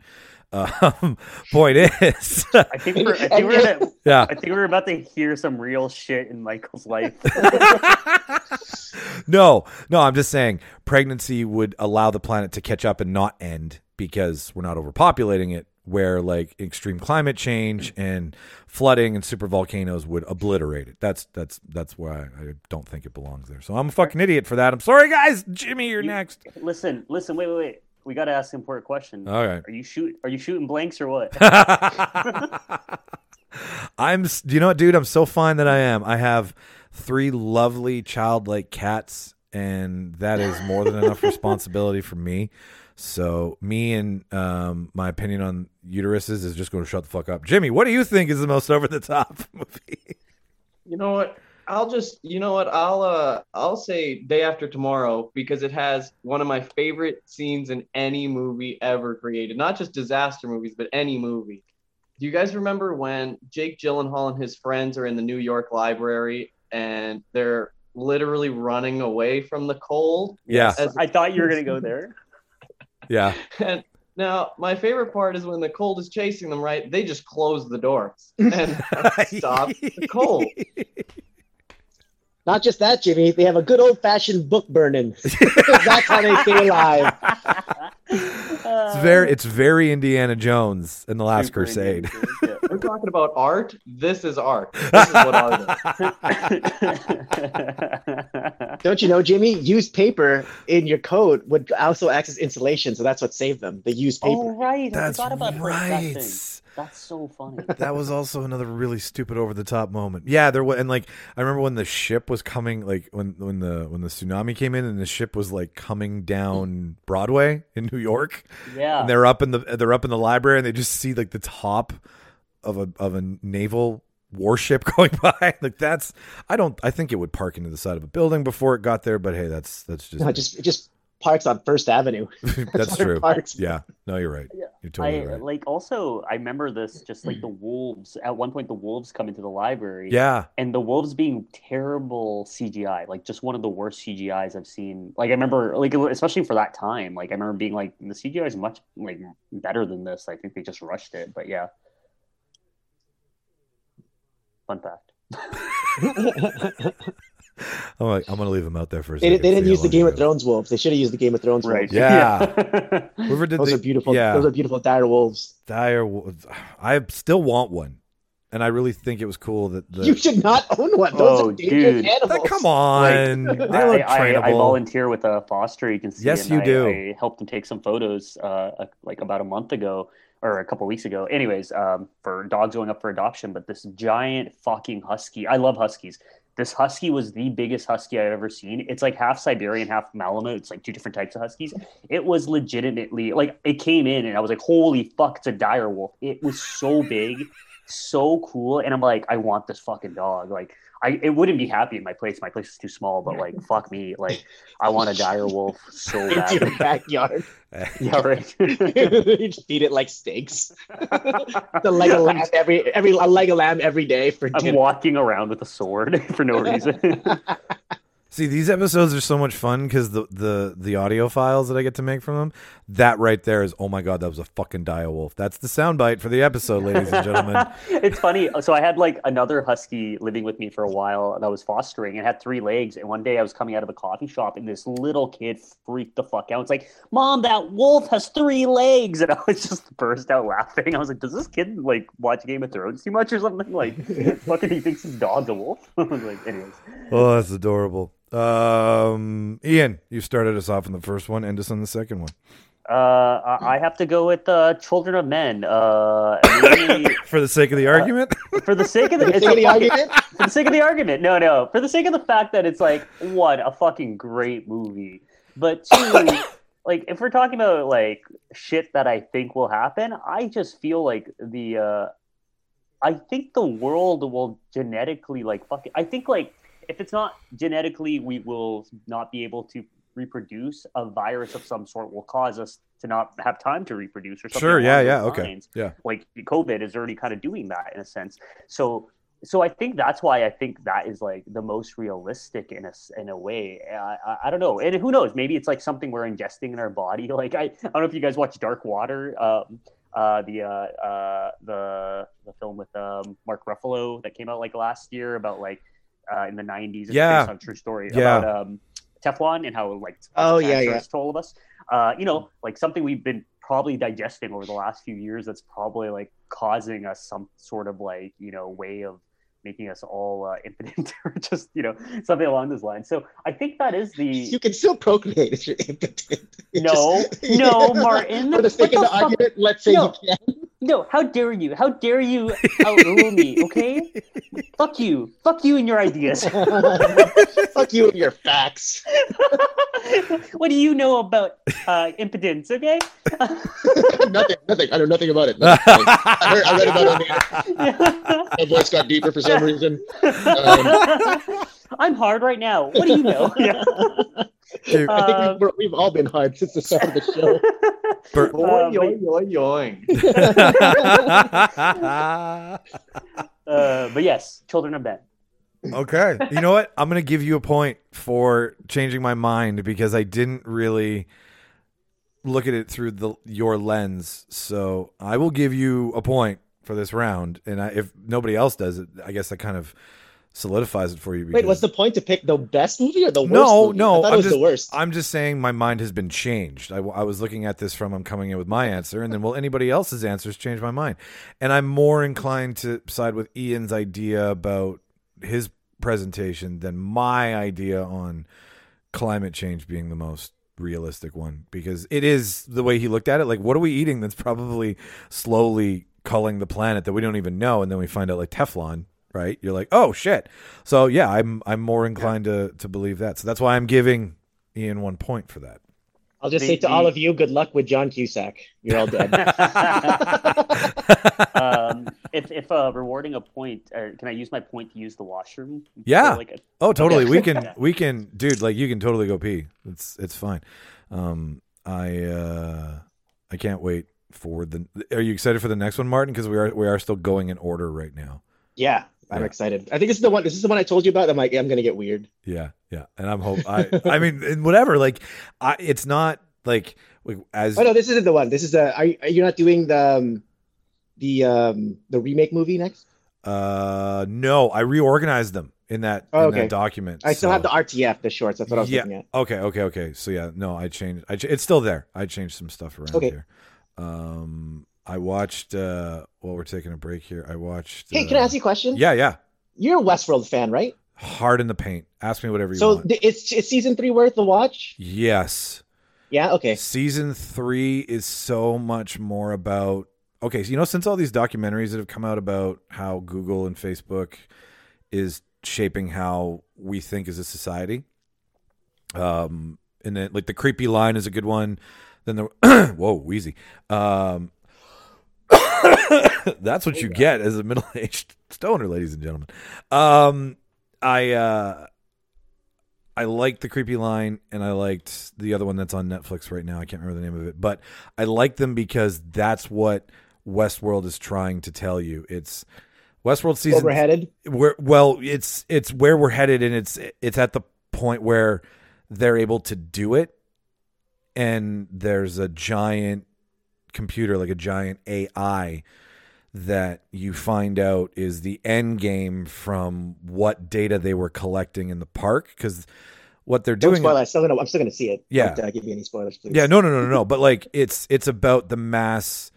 um point is I think we're, I think we're gonna, yeah. I think we're about to hear some real shit in Michael's life. no no i'm just saying pregnancy would allow the planet to catch up and not end because we're not overpopulating it where like extreme climate change and flooding and super volcanoes would obliterate it. That's that's that's why I don't think it belongs there. So I'm a fucking idiot for that. I'm sorry, guys. Jimmy, you're You- next. listen, listen, wait, wait, wait. We got to ask an important question. All right. Are you shoot? Are you shooting blanks or what? I'm. Do you know what, dude? I'm so fine that I am. I have three lovely childlike cats, and that is more than enough responsibility for me. So me and um, my opinion on uteruses is just going to shut the fuck up. Jimmy, what do you think is the most over the top movie? You know what? I'll just you know what? I'll uh I'll say Day After Tomorrow because it has one of my favorite scenes in any movie ever created. Not just disaster movies, but any movie. Do you guys remember when Jake Gyllenhaal and his friends are in the New York Library and they're literally running away from the cold? Yeah, As- I thought you were gonna go there. Yeah. And now my favorite part is when the cold is chasing them, right? They just close the doors and stop the cold. Not just that, Jimmy. They have a good old fashioned book burning. That's how they stay alive. It's very, it's very Indiana Jones in the Last Super Crusade. Indian food, We're talking about art. This is art. This is what art is. Don't you know, Jimmy? Used paper in your code would also act as insulation, so that's what saved them. The used paper. oh right, That's I forgot about that right. thing. That's so funny. that was also another really stupid over the top moment. Yeah, there was, and like I remember when the ship was coming, like when when the when the tsunami came in, and the ship was like coming down Broadway in New York, Yeah. and they're up in the they're up in the library, and they just see like the top of a of a naval warship going by. like that's I don't I think it would park into the side of a building before it got there, but hey, that's that's just No, just it just parks on First Avenue. that's where it true. parks. Yeah, no, you're right. Yeah. You're totally I right. like also I remember this just like the wolves at one point the wolves come into the library Yeah, and the wolves being terrible CGI like just one of the worst CGIs I've seen like I remember like especially for that time like I remember being like the CGI is much like better than this I think they just rushed it but yeah fun fact I'm like, I'm gonna leave them out there for a They, second. they didn't use the Game of. Thrones wolves. They should have used the Game of Thrones right wolves. Yeah. Whoever did Those the, are beautiful. Yeah, Those are beautiful dire wolves. dire. wolves. I still want one, and I really think it was cool that the. you should not own one. Those Oh, are dangerous dude. animals. That- come on, they look I, I, trainable. I volunteer with a foster agency. Yes, and you I, do. I helped them take some photos, uh, uh, like about a month ago or a couple weeks ago. Anyways, um, for dogs going up for adoption, but this giant fucking husky. I love huskies. This husky was the biggest husky I've ever seen. It's like half Siberian, half Malamute. It's like two different types of huskies. It was legitimately like it came in, and I was like, "Holy fuck, it's a dire wolf!" It was so big, so cool, and I'm like, "I want this fucking dog." Like, I it wouldn't be happy in my place. My place is too small, but like, fuck me, like, I want a dire wolf so bad. your backyard. yeah, right. you just feed it like steaks. the leg of lamb every every a leg of lamb every day for I'm dinner. walking around with a sword for no reason. See, these episodes are so much fun because the, the the audio files that I get to make from them, that right there is oh my god, that was a fucking dire wolf. That's the soundbite for the episode, ladies and gentlemen. it's funny. So I had like another husky living with me for a while that I was fostering and had three legs. And one day I was coming out of a coffee shop and this little kid freaked the fuck out. It's like, Mom, that wolf has three legs. And I was just burst out laughing. I was like, Does this kid like watch Game of Thrones too much or something? Like, fucking he thinks his dog's a wolf. I was like, anyways. Oh, that's adorable. Um, Ian, you started us off in the first one. End us on the second one. Uh, I I have to go with uh, Children of Men. Uh, really- For the sake of the argument. for the sake of the, the sake of the fucking- argument? for the sake of the argument. No, no, for the sake of the fact that it's like one, a fucking great movie, but two, like if we're talking about like shit that I think will happen, I just feel like the, uh I think the world will genetically like fucking. I think like if it's not genetically, we will not be able to reproduce. A virus of some sort will cause us to not have time to reproduce or something. Sure, yeah, yeah, okay. lines Yeah. like COVID is already kind of doing that in a sense. So so I think that's why I think that is like the most realistic in a in a way. I, I, I don't know, and who knows? Maybe it's like something we're ingesting in our body. Like I, I don't know if you guys watch Dark Water, um, uh, the uh, uh, the the film with um, Mark Ruffalo that came out like last year about like uh, in the '90s. It's Yeah. based on a true story Yeah. about um, Teflon and how like Oh, yeah, cancerous yeah. to all of us. Uh, you know, like something we've been probably digesting over the last few years that's probably like causing us some sort of like you know way of making us all uh, impotent or just you know something along those lines so i think that is the You can still procreate if you're impotent. It's no just- no martin For the sake What of the fuck? argument, let's say No. you can. No how dare you how dare you outrule me okay fuck you fuck you and your ideas Fuck you and your facts. what do you know about uh, impotence okay nothing, nothing. I know nothing about it. I, heard, I read about it on the internet. My voice got deeper for some reason. Um, i'm hard right now what do you know Yeah. Dude, I think Uh, we've, we've all been hard since the start of the show. Bert- Uh, Yoing, yoing, yoing. Uh, but yes, children of Ben. okay. You know what? I'm going to give you a point for changing my mind because I didn't really look at it through the your lens. So I will give you a point for this round. And I, if nobody else does it, I guess I kind of solidifies it for you. Wait, what's the point to pick the best movie or the worst? No, movie? no, I it was just, the worst. I'm just saying my mind has been changed. I, I was looking at this from I'm coming in with my answer, and then will anybody else's answers change my mind? And I'm more inclined to side with Ian's idea about his presentation than my idea on climate change being the most realistic one because it is the way he looked at it. Like, what are we eating that's probably slowly culling the planet that we don't even know, and then we find out like Teflon. Right, you're like, oh shit. So yeah, I'm I'm more inclined to to believe that. So that's why I'm giving Ian one point for that. I'll just The- say to the- all of you, good luck with John Cusack. You're all dead. um, if if uh, rewarding a point, uh, can I use my point to use the washroom? Yeah. Like a- Oh, totally. We can we can dude, like you can totally go pee. It's it's fine. Um I uh I can't wait for the Are you excited for the next one, Martin? Because we are we are still going in order right now. yeah, I'm Yeah. excited. I think this is the one. This is the one I told you about. I'm like, I'm gonna get weird. Yeah, yeah. And I'm hope I I mean and whatever, like I it's not like like as Oh no, this isn't the one. This is a. Are, you- are you not doing the um, the um the remake movie next? uh no, I reorganized them in that Oh, in okay. that document. I still so- have the RTF, the shorts. That's what I was yeah. looking at. Okay, okay, okay. So yeah, no, I changed. I ch- it's still there. I changed some stuff around Okay. here. Um, I watched. uh While we're taking a break here, I watched. Hey, can I uh, ask you a question? Yeah, yeah. You're a Westworld fan, right? Hard in the paint. Ask me whatever you So want. So it's it's season three worth the watch. yes, Yeah. Okay. season three is so much more about. Okay, so you know, since all these documentaries that have come out about how Google and Facebook is shaping how we think as a society, um, and then like the creepy line is a good one. Then the whoa wheezy, um, that's what you get as a middle aged stoner, ladies and gentlemen. Um, I uh, I liked the creepy line, and I liked the other one that's on Netflix right now. I can't remember the name of it, but I like them because that's what Westworld is trying to tell you. It's Westworld Where season we're headed. we're well it's it's where we're headed and it's it's at the point where they're able to do it and there's a giant computer like a giant AI that you find out is the end game from what data they were collecting in the park cuz what they're Don't doing spoil. I'm still gonna. I'm still gonna see it. Yeah. Don't uh, give me any spoilers, please. yeah, no, no, no, no, no. But like, it's it's about the mass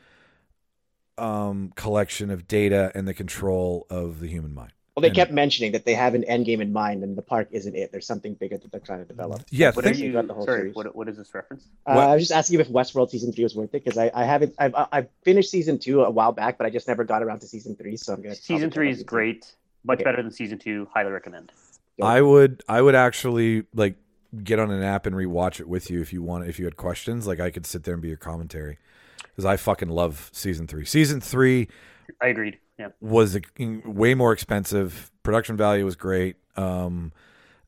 um, collection of data and the control of the human mind. Well, Well, they And- kept mentioning that they have an end game in mind, and the park isn't it. There's something bigger that they're trying to develop. Yeah, What think- are you? the whole sorry, series. what, what is this reference? Uh, I was just asking you if Westworld season three was worth it because I, I haven't I've I've finished season two a while back, but I just never got around to season three. So I'm gonna Season three is out season great, much Okay. better than season two. Highly recommend. I would I would actually like get on an app and rewatch it with you if you want if you had questions. Like I could sit there and be your commentary because I fucking love season three. Season three I agreed. Was a- way more expensive. Production value was great. Um,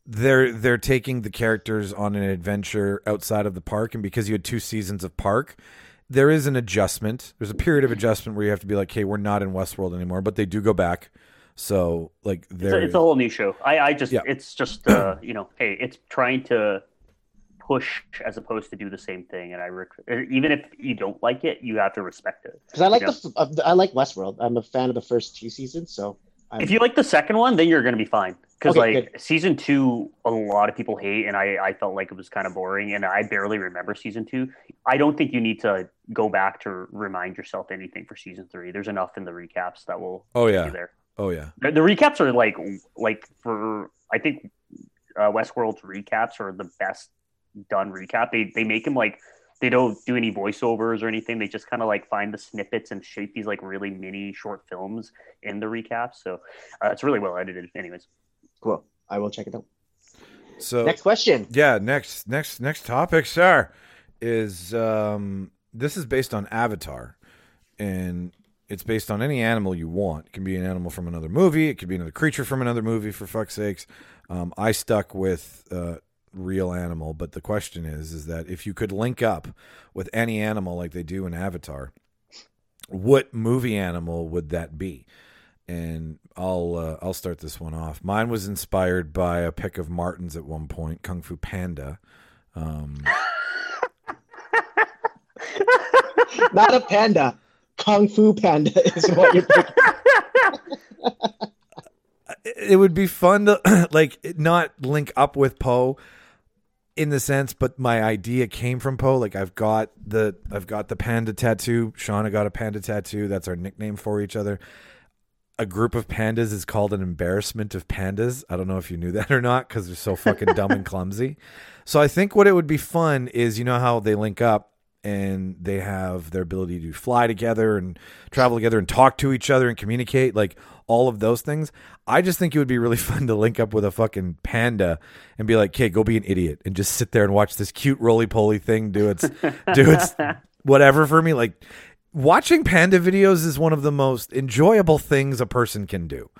they're they're taking the characters on an adventure outside of the park, and because you had two seasons of park, there is an adjustment. There's a period of adjustment where you have to be like, "Hey, we're not in Westworld anymore," but they do go back. So like, It's a, it's a whole new show. I, I just, Yeah. it's just, uh, you know, hey, it's trying to push as opposed to do the same thing. And I, rec- even if you don't like it, you have to respect it. because I like Yeah. the, the I like Westworld. I'm a fan of the first two seasons, so I'm, If you like the second one, then you're going to be fine. Because Okay, like season two, a lot of people hate, and I, I felt like it was kind of boring, and I barely remember season two. I don't think you need to go back to remind yourself anything for season three. There's enough in the recaps that will oh yeah, there. oh yeah. The, the recaps are like like for I think uh, Westworld's recaps are the best done recap. They they make them like they don't do any voiceovers or anything. They just kind of like find the snippets and shape these like really mini short films in the recaps. So uh, it's really well edited. Anyways, cool. I will check it out. So Next question. Yeah, next next next topic, sir, is um this is based on Avatar and it's based on any animal you want. It can be an animal from another movie, it could be another creature from another movie for fuck's sakes. Um I stuck with uh real animal, but the question is is that if you could link up with any animal like they do in Avatar, what movie animal would that be? and I'll uh, I'll start this one off. Mine was inspired by a pick of Martin's at one point, Kung Fu Panda. Um, Not a panda. Kung Fu Panda is what you're picking. it would be fun to like not link up with Po in the sense, but my idea came from Po. Like I've got the I've got the panda tattoo. Shauna got a panda tattoo. That's our nickname for each other. A group of pandas is called an embarrassment of pandas. I don't know if you knew that or not because they're so fucking dumb and clumsy. So I think what it would be fun is you know how they link up and they have their ability to fly together and travel together and talk to each other and communicate like all of those things. I just think it would be really fun to link up with a fucking panda and be like, "Okay, go be an idiot and just sit there and watch this cute roly poly thing do its do its whatever for me." Like watching panda videos is one of the most enjoyable things a person can do.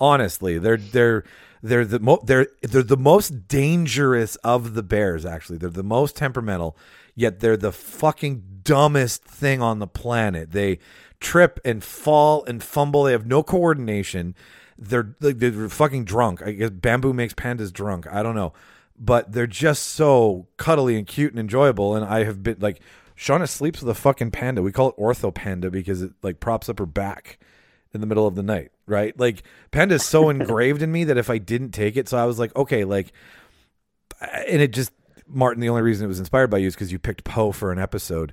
Honestly, they're they're they're the mo- they're they're the most dangerous of the bears. Actually, they're the most temperamental. Yet they're the fucking dumbest thing on the planet. They trip and fall and fumble. They have no coordination. They're they're fucking drunk. I guess bamboo makes pandas drunk. I don't know, but they're just so cuddly and cute and enjoyable. And I have been like, Shauna sleeps with a fucking panda. We call it ortho panda because it like props up her back in the middle of the night, right? Like panda is so engraved in me that if I didn't take it, so I was like, okay, like, and it just Martin. The only reason it was inspired by you is because you picked Po for an episode,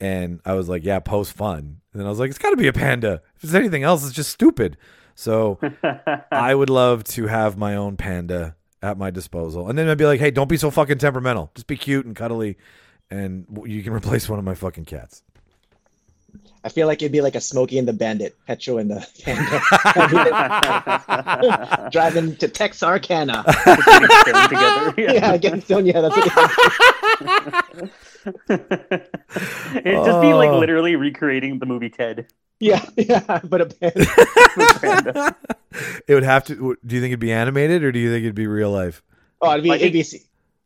and I was like, yeah, Po's fun. And then I was like, it's got to be a panda. If it's anything else, it's just stupid. So I would love to have my own panda at my disposal, and then I'd be like, hey, don't be so fucking temperamental. Just be cute and cuddly, and you can replace one of my fucking cats. I feel like it'd be like a Smokey and the Bandit, Petro and the Panda. Driving to Texarkana. Together. yeah, getting stoned. Yeah, that's what It'd just be like Oh. literally recreating the movie Ted. Yeah, yeah, but a panda. Panda. It would have to. Do you think it'd be animated, or do you think it'd be real life? Oh, it'd be, I it'd be.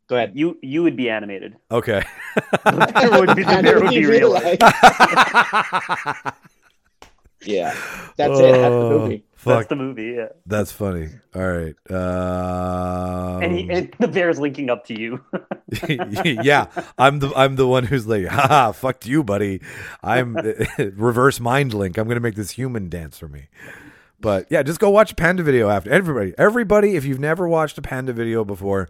Go ahead. You you would be animated. Okay. There would be, Panda there would would be be real real life. life. Yeah, that's it. That's the Oh, movie. That's Fuck, the movie, yeah. that's funny. All right. Um, And, he, and the bear's linking up to you. yeah, I'm the I'm the one who's like, haha, fucked you, buddy. I'm reverse mind link. I'm gonna make this human dance for me. But yeah, just go watch a panda video after. Everybody, everybody, if you've never watched a panda video before,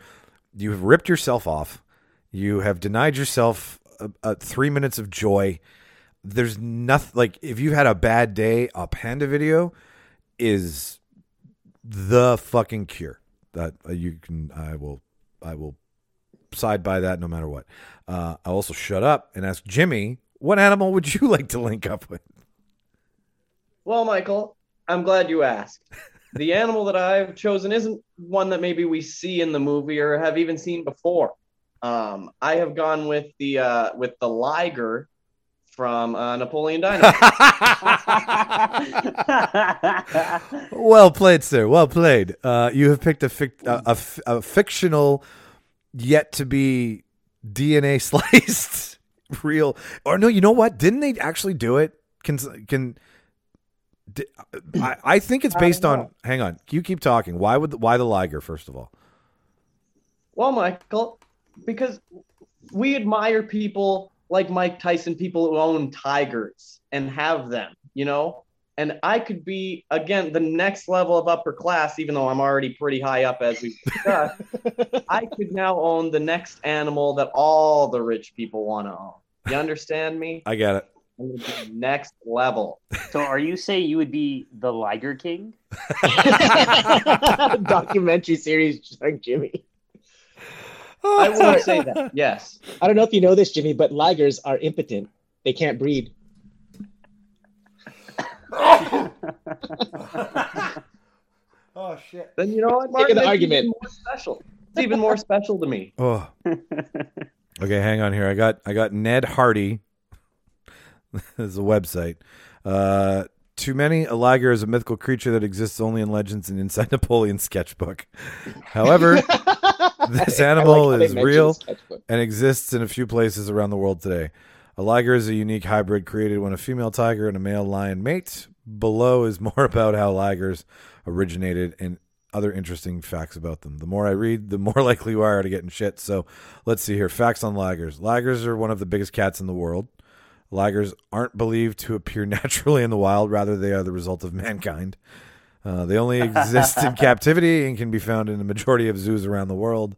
you have ripped yourself off. You have denied yourself uh uh three minutes of joy. There's nothing like if you've had a bad day, a panda video is the fucking cure. That uh, you can, I will, I will side by that no matter what. Uh, I'll also shut up and ask Jimmy, what animal would you like to link up with? Well, Michael, I'm glad you asked. The animal that I've chosen isn't one that maybe we see in the movie or have even seen before. Um, I have gone with the uh, with the liger from uh, Napoleon Dynamite. well played, sir. Well played. Uh, you have picked a, fic- a, a f- a fictional, yet to be DNA sliced real. Or no, you know what? Didn't they actually do it? Can can di- I, I think it's based on. Hang on, you keep talking. Why would the, why the liger? First of all, Well, Michael, because we admire people like Mike Tyson, people who own tigers and have them, you know? And I could be, again, the next level of upper class, even though I'm already pretty high up as we've discussed. I could now own the next animal that all the rich people want to own. You understand me? I got it. I'm gonna be next level. so are you saying you would be the Liger King? Documentary series starring Jimmy. I will say that. Yes. I don't know if you know this, Jimmy, but ligers are impotent. They can't breed. Oh shit. Then you know what, Take Martin? the It's argument. even more special. It's even more special to me. Oh. Okay, hang on here. I got I got Ned Hardy. is a website. Uh, too many. A liger is a mythical creature that exists only in legends and inside Napoleon's sketchbook. However, this animal like is real and exists in a few places around the world today. A liger is a unique hybrid created when a female tiger and a male lion mate. Below is more about how ligers originated and other interesting facts about them. The more I read, the more likely you are to get in shit. So let's see here. Facts on ligers. Ligers are one of the biggest cats in the world. Ligers aren't believed to appear naturally in the wild, rather, they are the result of mankind. Uh, they only exist in captivity and can be found in the majority of zoos around the world.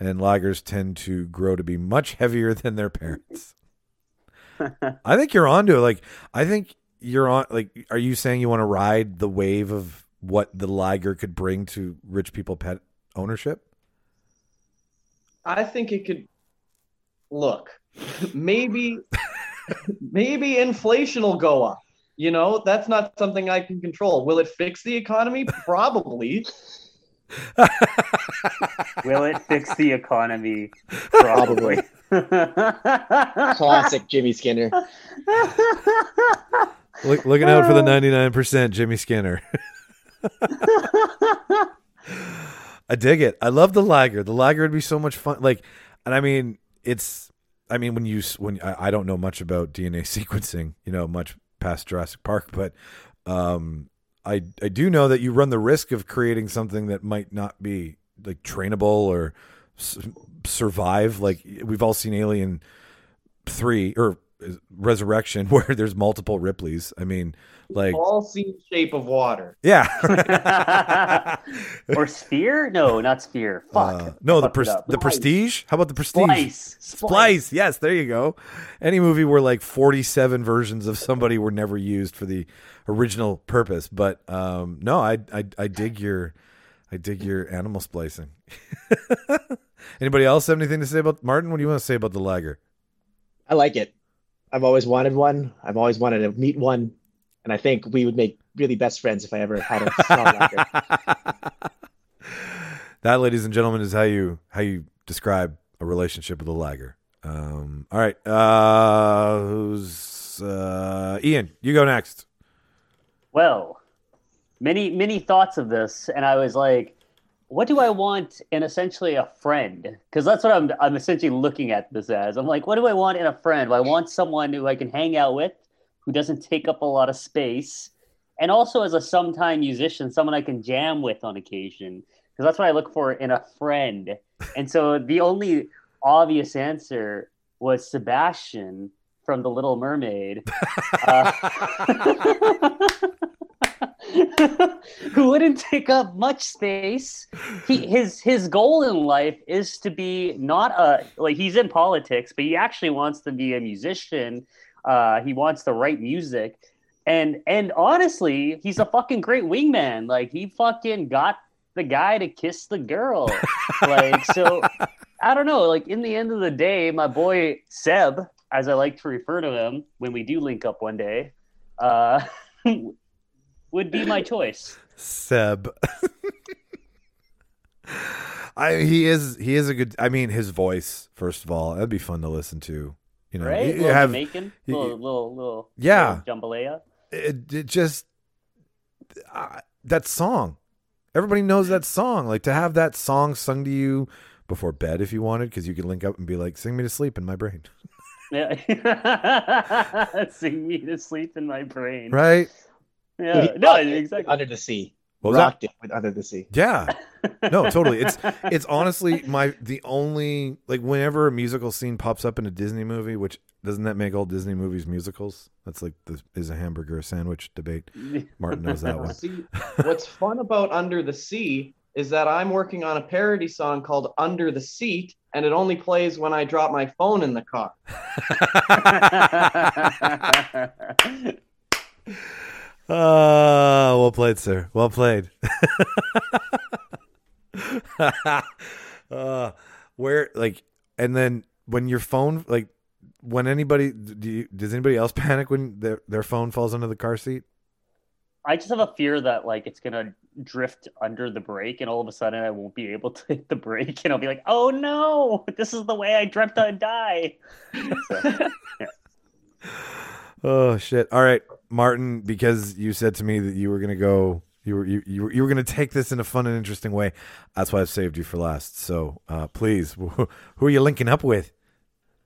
And ligers tend to grow to be much heavier than their parents. I think you're onto it. Like, I think you're on. Like, are you saying you want to ride the wave of what the liger could bring to rich people pet ownership? I think it could look. Maybe maybe inflation will go up. You know, that's not something I can control. Will it fix the economy? Probably. Will it fix the economy? Probably. Classic Jimmy Skinner. Look, looking out for the uh. 99% Jimmy Skinner. I dig it. I love the lager. The lager would be so much fun. Like, and I mean, it's. I mean, when you when I, don't know much about DNA sequencing, you know, much past Jurassic Park, but um, I I do know that you run the risk of creating something that might not be like trainable or survive. Like we've all seen Alien three or Resurrection, where there's multiple Ripleys. I mean, like All seen Shape of Water. yeah. or Sphere? No, not Sphere. Fuck. Uh, no, the pres- the Prestige. How about the Prestige? Splice. Splice. Yes, there you go. Any movie where like 47 versions of somebody were never used for the original purpose, but um, no, I, I I dig your I dig your animal splicing. Anybody else have anything to say about Martin? What do you want to say about the lager? I like it. I've always wanted one. I've always wanted to meet one, and I think we would make really best friends if I ever had a small lager. that, ladies and gentlemen, is how you how you describe a relationship with a lager. Um, all right, uh, who's uh, Ian? You go next. Well, many many thoughts of this, and I was like, what do I want in essentially a friend? Because that's what I'm I'm essentially looking at this as. I'm like, what do I want in a friend? Well, I want someone who I can hang out with, who doesn't take up a lot of space, and also as a sometime musician, someone I can jam with on occasion. Because that's what I look for in a friend. And so the only obvious answer was Sebastian from The Little Mermaid. Uh, who wouldn't take up much space. He his his goal in life is to be not a like he's in politics, but he actually wants to be a musician. Uh, he wants to write music, and and honestly, he's a fucking great wingman. Like he fucking got the guy to kiss the girl. like so, I don't know. Like in the end of the day, my boy Seb, as I like to refer to him when we do link up one day, uh, would be my choice. Seb. I he is he is a good. I mean, his voice. First of all, that'd be fun to listen to. You know, Right? you little have Jamaican, you- little, little, little, Yeah. little jambalaya. it, it just uh, that song. Everybody knows that song. Like to have that song sung to you before bed if you wanted, because you could link up and be like, "Sing me to sleep in my brain," Yeah. Sing me to sleep in my brain. right? Yeah. No, rocked it with exactly. Under the Sea. What was that? rocked it with Under the Sea. Yeah. No, totally. It's it's honestly my the only like whenever a musical scene pops up in a Disney movie, which doesn't that make all Disney movies musicals? That's like the is a hamburger a sandwich debate. Martin knows that one. See, what's fun about Under the Sea is that I'm working on a parody song called Under the Seat, and it only plays when I drop my phone in the car. Uh, well played, sir. Well played. uh, where like, and then when your phone like, when anybody do you, does anybody else panic when their their phone falls under the car seat? I just have a fear that like it's gonna drift under the brake, and all of a sudden I won't be able to hit the brake, and I'll be like, "Oh no, this is the way I dreamt I'd die." So, Oh shit! All right, Martin, because you said to me that you were gonna go, you were you you were, were gonna take this in a fun and interesting way. That's why I've saved you for last. So uh, please, who are you linking up with?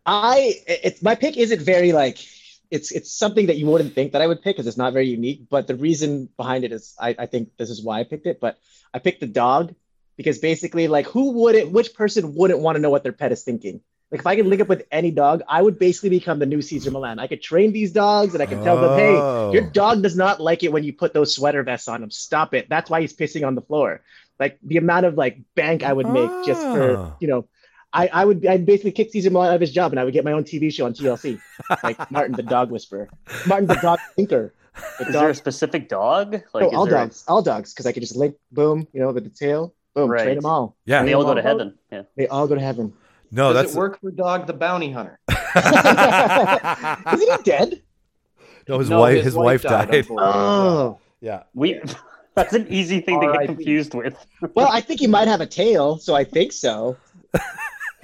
I it's my pick isn't very like it's it's something that you wouldn't think that I would pick because it's not very unique. But the reason behind it is I, I think this is why I picked it. But I picked the dog because basically like who wouldn't which person wouldn't want to know what their pet is thinking? Like if I could link up with any dog, I would basically become the new Cesar Millan. I could train these dogs and I could tell them, Oh. hey, your dog does not like it when you put those sweater vests on him. Stop it. That's why he's pissing on the floor. Like the amount of like bank I would make just Ah. for you know I, I would I'd basically kick Cesar Millan out of his job and I would get my own TV show on TLC. like Martin the dog whisperer. Martin the dog thinker. The is there a specific dog? Like, oh, is all there a- dogs. All dogs. Because I could just link, boom, you know, the detail. Boom, Right. train them all. Yeah, and they all go to Oh. heaven. Yeah. They all go to heaven. No, Does that's it work for Dog the Bounty Hunter? Isn't he dead? no. His No, wife, his, wife died. unfortunately. Oh. Yeah, We. That's an easy thing to get confused with. Well, I think he might have a tail, so I think so.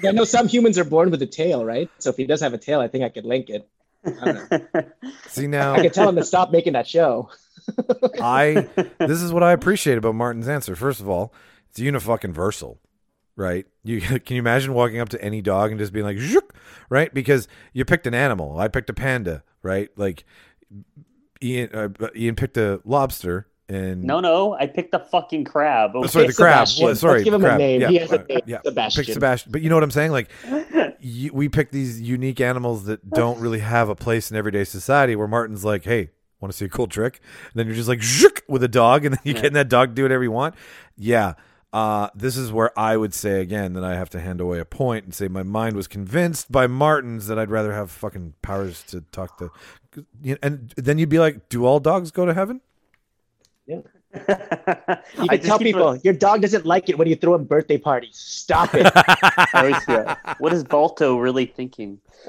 I know some humans are born with a tail, right? So if he does have a tail, I think I could link it. I don't know. see now, I could tell him to stop making that show. I this is what I appreciate about Martin's answer. First of all, it's unifucking versal, right? You can you imagine walking up to any dog and just being like, Zook, right? Because you picked an animal. I picked a panda, right? Like Ian, uh, Ian picked a lobster, and no, no, I picked the fucking crab. Oh, okay? sorry, the crab. Well, sorry, Let's give him crab. a name. Yeah, he has a right, name. yeah. Sebastian. Pick Sebastian. But you know what I'm saying? Like, you, we pick these unique animals that don't really have a place in everyday society. Where Martin's like, "Hey, want to see a cool trick?" And then you're just like, "Zook," with a dog, and then you Yeah. get that dog to do whatever you want. Yeah. Uh, this is where I would say again that I have to hand away a point and say my mind was convinced by Martin's that I'd rather have fucking powers to talk to, and then you'd be like, "Do all dogs go to heaven?" You I can just tell people a- your dog doesn't like it when you throw him birthday parties. Stop it. I always feel- what is Balto really thinking?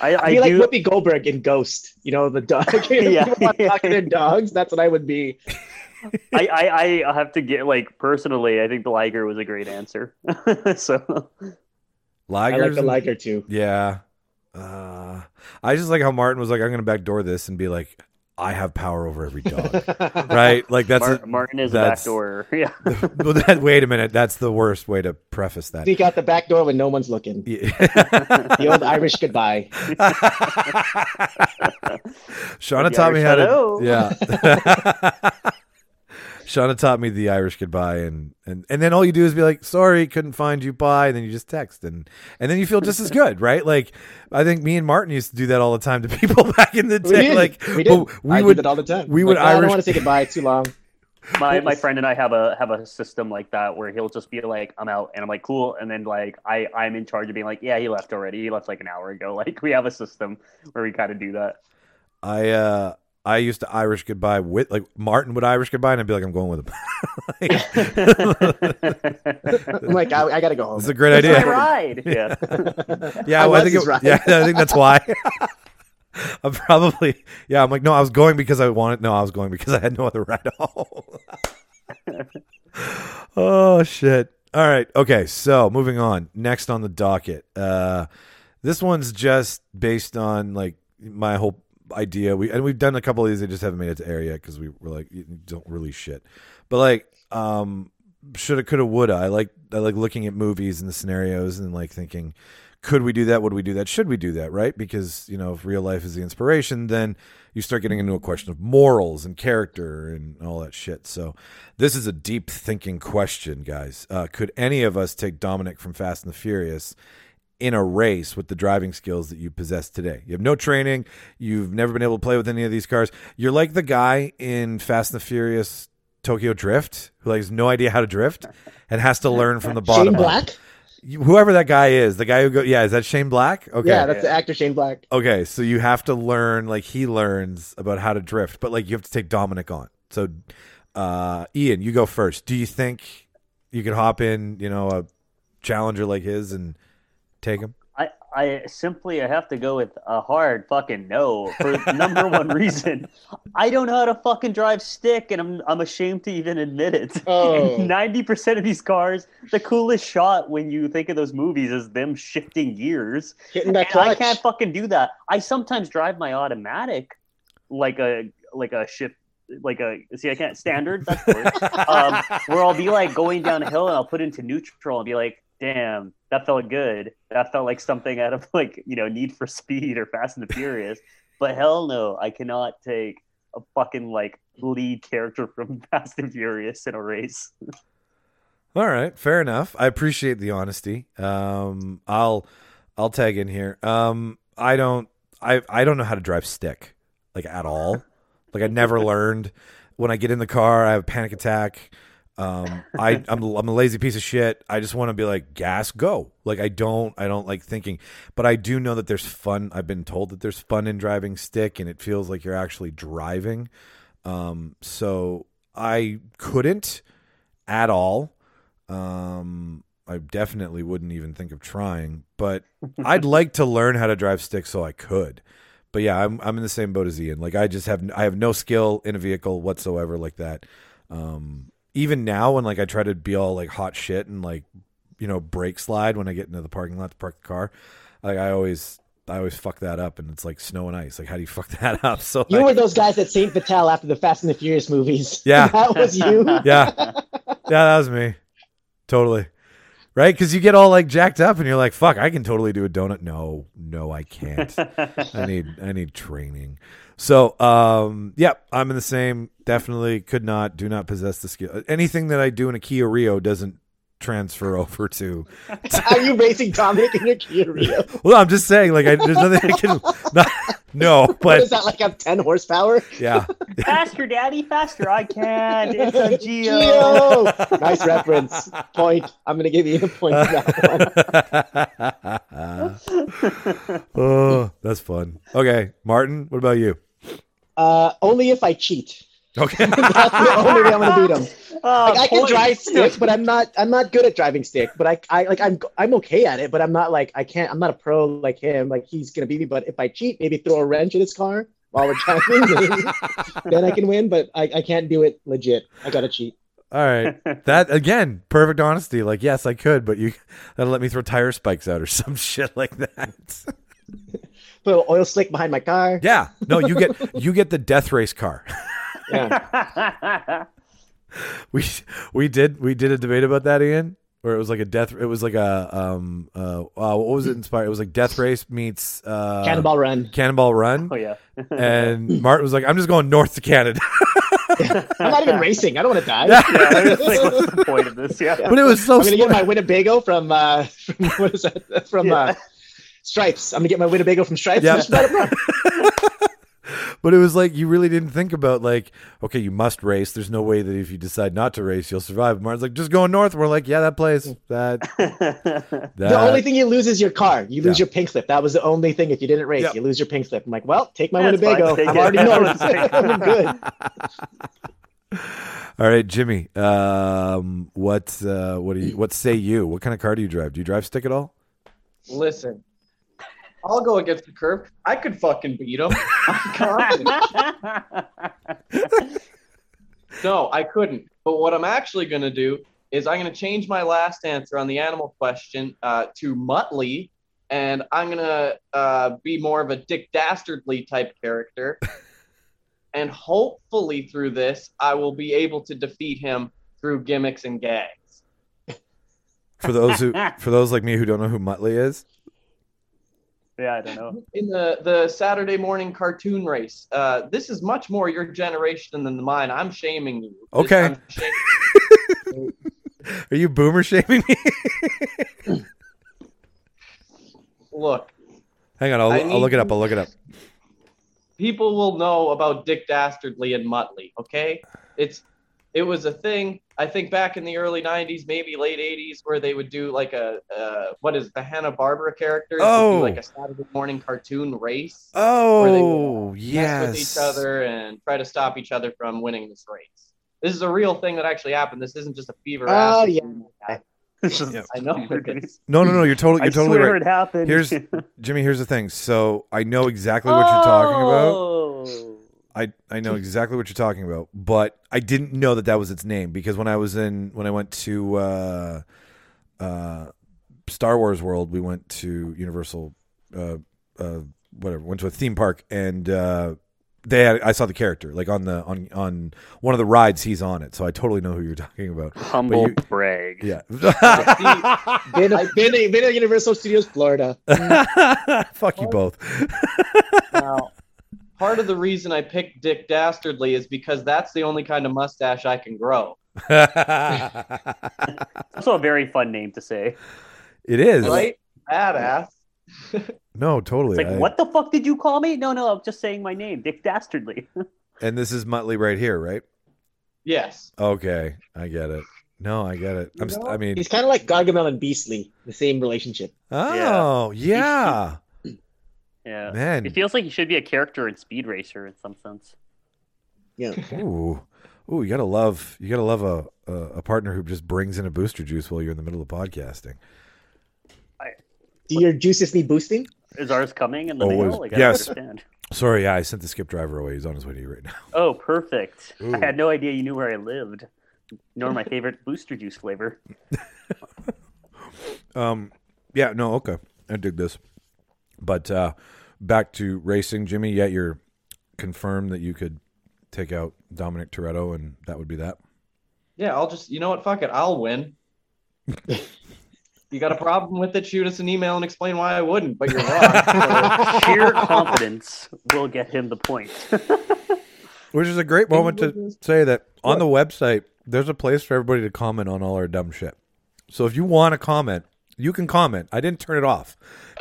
I, I I'd be like do. Whoopi Goldberg in Ghost. You know the dog. Yeah. People want to talk to their dogs. That's what I would be. I, I, I have to get like personally. I think the Liger was a great answer. so Liger, I like the and- liger too. Yeah. Uh, I just like how Martin was like, I'm going to backdoor this and be like, I have power over every dog. right? Like, that's. Mar- a- Martin is a that's- backdoor. Yeah. well, that, wait a minute. That's the worst way to preface that. Sneak out the back door when no one's looking. Yeah. The old Irish goodbye. Shauna taught me how to. Yeah. Shauna taught me the Irish goodbye, and, and and then all you do is be like, "Sorry, couldn't find you." Bye, and then you just text, and and then you feel just as good, right? Like, I think me and Martin used to do that all the time to people back in the We day. did. Like, we did. we I would did it all the time. we Like, would "Ah, I don't want to say goodbye too long. my my friend and I have a have a system like that where he'll just be like, "I'm out," and I'm like, "Cool," and then like I I'm in charge of being like, "Yeah, he left already. He left like an hour ago." Like we have a system where we kind of do that. I uh I used to Irish goodbye with like Martin would Irish goodbye, and I'd be like, I'm going with him. I'm like, I, I gotta go home. It's a great That's idea. ride. Yeah. Yeah, I well, I think his it, ride. yeah, I think that's why. I'm probably yeah. I'm like, no, I was going because I wanted. No, I was going because I had no other ride home. oh shit! All right, okay. So moving on. Next on the docket. Uh, this one's just based on like my whole idea. We and we've done a couple of these. They just haven't made it to air yet because we were like, don't release shit. But like, um, shoulda, coulda, woulda. I like I like looking at movies and the scenarios and like thinking, could we do that? Would we do that? Should we do that? Right? Because you know, if real life is the inspiration, then you start getting into a question of morals and character and all that shit. So this is a deep thinking question, guys. Uh, could any of us take Dominic from Fast and the Furious? In a race with the driving skills that you possess today. You have no training. You've never been able to play with any of these cars. You're like the guy in Fast and the Furious Tokyo Drift who like, has no idea how to drift and has to learn from the bottom. Shane. Black? You- Whoever that guy is, the guy who go, yeah, is that Shane Black? Okay. Yeah, that's the actor Shane Black. Okay, so you have to learn like he learns about how to drift, but like you have to take Dominic on. So, uh, Ian, you go first. Do you think you could hop in, you know, a challenger like his and take him? I, I simply I have to go with a hard fucking no for number one reason. I don't know how to fucking drive stick, and I'm I'm ashamed to even admit it. Oh. Ninety percent of these cars, the coolest shot when you think of those movies is them shifting gears. Hitting that And I can't fucking do that. I sometimes drive my automatic like a like a shift like a see I can't standard that's the um, where I'll be like going down a hill and I'll put into neutral and be like, damn, that felt good. That felt like something out of like, you know, Need for Speed or Fast and the Furious. But hell no, I cannot take a fucking like lead character from Fast and Furious in a race. All right, fair enough. I appreciate the honesty. Um, I'll I'll tag in here. Um, I don't I I don't know how to drive stick like at all. Like I never learned. When I get in the car, I have a panic attack. Um, I I'm I'm a lazy piece of shit. I just want to be like gas go. Like I don't I don't like thinking, but I do know that there's fun. I've been told that there's fun in driving stick, and it feels like you're actually driving. Um, so I couldn't at all. Um, I definitely wouldn't even think of trying, but I'd like to learn how to drive stick so I could. But yeah, I'm I'm in the same boat as Ian. Like I just have I have no skill in a vehicle whatsoever like that. Um, even now when like I try to be all like hot shit and like you know brake slide when I get into the parking lot to park the car, like I always I always fuck that up and it's like snow and ice. Like how do you fuck that up? So You like- were those guys at Saint Vital after the Fast and the Furious movies. Yeah. that was you. yeah, yeah, that was me. Totally. Right? Because you get all like jacked up and you're like, fuck, I can totally do a donut. No, no, I can't. I need I need training. So um yeah, I'm in the same definitely could not, do not possess the skill. Anything that I do in a Kia Rio doesn't transfer over to Are you racing Dominic in your Kia Rio? well I'm just saying like I, there's nothing I can not, no but is that like? Have ten horsepower? yeah faster, daddy, faster. I can't. It's a Geo. Geo. nice reference. Point. I'm gonna give you a point for that one. oh that's fun okay Martin what about you Uh, only if I cheat. okay That's the only way I'm gonna beat him. Oh, Like I can drive stick, but I'm not. I'm not good at driving stick. But I, I like. I'm. I'm okay at it. But I'm not like. I can't. I'm not a pro like him. Like he's gonna beat me. But if I cheat, maybe throw a wrench in his car while we're driving, then I can win. But I, I can't do it legit. I gotta cheat. All right. That again, perfect honesty. Like, yes, I could, but you that'll let me throw tire spikes out or some shit like that. Put an oil slick behind my car. yeah. No, you get you get the death race car. Yeah. We we did we did a debate about that, Ian, where it was like a death. It was like a um uh, uh what was it inspired? It was like death race meets uh Cannonball Run. Cannonball Run. oh yeah. And Martin was like, "I'm just going north to Canada," I'm not even racing. I don't want to die. yeah, I was like, what's the point of this? Yeah. but it was so I'm gonna get my Winnebago from uh from what is that from uh Stripes. I'm gonna get my Winnebago from Stripes. Yeah. just it but it was like you really didn't think about like, okay, you must race. There's no way that if you decide not to race, you'll survive. Martin's like, just going north. We're like, yeah, that place. That that The only thing you lose is your car. You lose Yeah. your pink slip. That was the only thing. If you didn't race, Yep. you lose your pink slip. I'm like, well, take my That's fine, Winnebago. take I'm it. already north. I'm good. All right, Jimmy. Um, what uh, what do you what say you? What kind of car do you drive? Do you drive stick at all? Listen, I'll go against the curve. I could fucking beat him. No, I couldn't. But what I'm actually going to do is I'm going to change my last answer on the animal question uh, to Muttley, and I'm going to uh, be more of a Dick Dastardly type character. and hopefully through this, I will be able to defeat him through gimmicks and gags. For those who for those like me who don't know who Muttley is, yeah, I don't know. in the the Saturday morning cartoon race. Uh, this is much more your generation than mine. I'm shaming you. Okay. I'm shaming- are you boomer shaming me? Look, Hang on, I'll, I I'll need look it up. to- I'll look it up. people will know about Dick Dastardly and Muttley. Okay, it's it was a thing. I think back in the early '90s, maybe late '80s, where they would do like a uh, what is the Hanna Barbera character? would Oh. like a Saturday morning cartoon race. where they Oh, mess yes. with each other and try to stop each other from winning this race. This is a real thing that actually happened. This isn't just a fever. Oh, acid yeah. thing. Yep. I know. No, no, no. You're totally, you're totally swear right. it happened. Here's Jimmy. Here's the thing. So I know exactly what you're talking about. Oh. I I know exactly what you're talking about, but I didn't know that that was its name because when I was in when I went to uh, uh, Star Wars World, we went to Universal, uh, uh, whatever, went to a theme park, and uh, they had, I saw the character like on the on on one of the rides. He's on it, so I totally know who you're talking about. Humble you- brag. Yeah, Been, been, been at Universal Studios Florida. fuck you both. Now, part of the reason I picked Dick Dastardly is because that's the only kind of mustache I can grow. Also a very fun name to say. it is Right? Badass. no, totally. It's like, I- what the fuck did you call me? No, no, I'm just saying my name, Dick Dastardly. And this is Muttley right here, right? Yes. Okay, I get it. No, I get it. I'm, st- I mean, He's kind of like Gargamel and Beastly, the same relationship. oh yeah, yeah. Man. It feels like he should be a character in Speed Racer in some sense. Yeah. Ooh, ooh, you gotta love, you gotta love a, a a partner who just brings in a booster juice while you're in the middle of podcasting. Do your juices need boosting? Is ours coming in the Always- mail? Like, I yes. don't understand. Sorry, yeah, I sent the skip driver away. He's on his way to you right now. Oh, perfect. Ooh. I had no idea you knew where I lived, nor my favorite booster juice flavor. Um, yeah, no, okay, I dig this. But uh, back to racing, Jimmy. Yet you're confirmed that you could take out Dominic Toretto, and that would be that. Yeah, I'll just, you know what? Fuck it. I'll win. you got a problem with it? Shoot us an email and explain why I wouldn't, but you're wrong. Sheer confidence will get him the point. Which is a great moment to say that on the website, there's a place for everybody to comment on all our dumb shit. So if you want to comment, you can comment. I didn't turn it off,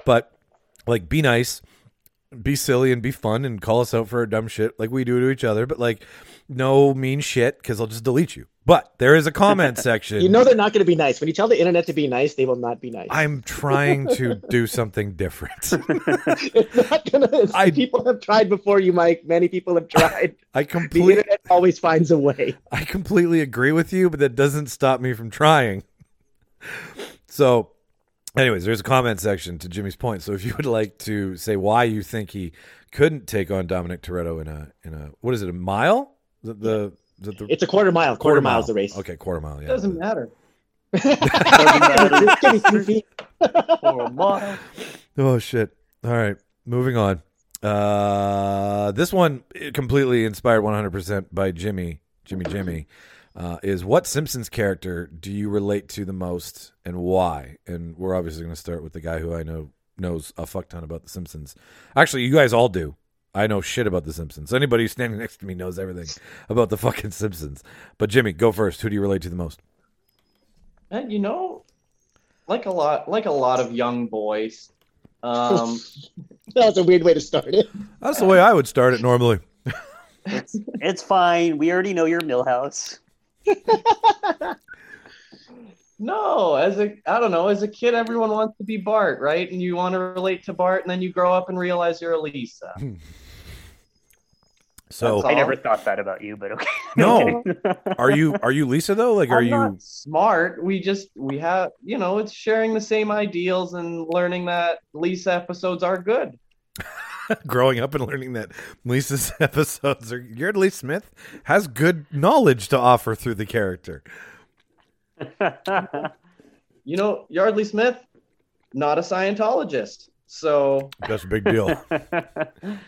but like, be nice, be silly, and be fun, and call us out for our dumb shit like we do to each other. But like, no mean shit because I'll just delete you. But there is a comment section. You know they're not going to be nice. When you tell the internet to be nice, they will not be nice. I'm trying to do something different. it's not gonna. It's, I- people have tried before you, Mike. Many people have tried. I the completely, internet always finds a way. I completely agree with you, but that doesn't stop me from trying. So, anyways, there's a comment section to Jimmy's point. So, if you would like to say why you think he couldn't take on Dominic Toretto in a in a what is it a mile? The, the, the, the It's a quarter mile. Quarter, miles the race. Okay, quarter mile. it Yeah. doesn't matter. Give me two feet. For a mile. Oh shit! All right, moving on. Uh, this one completely inspired 100% by Jimmy, Jimmy, Jimmy. Uh, is what Simpsons character do you relate to the most and why? And we're obviously going to start with the guy who I know knows a fuck ton about the Simpsons. Actually, you guys all do. I know shit about the Simpsons. Anybody standing next to me knows everything about the fucking Simpsons. But Jimmy, go first. Who do you relate to the most? And you know, like a lot, like a lot of young boys, Um, That was a weird way to start it. That's the way I would start it normally. It's it's fine. We already know your Milhouse. No, as a I don't know, as a kid, everyone wants to be Bart, right? And you want to relate to Bart, and then you grow up and realize you're a Lisa. Hmm. So I never thought that about you, but okay. No. are you are you Lisa though? Like are I'm you not smart? We just we have you know it's sharing the same ideals and learning that Lisa episodes are good. growing up and learning that Lisa's episodes are Yeardley Smith has good knowledge to offer through the character. You know, Yeardley Smith, not a Scientologist, so That's a big deal.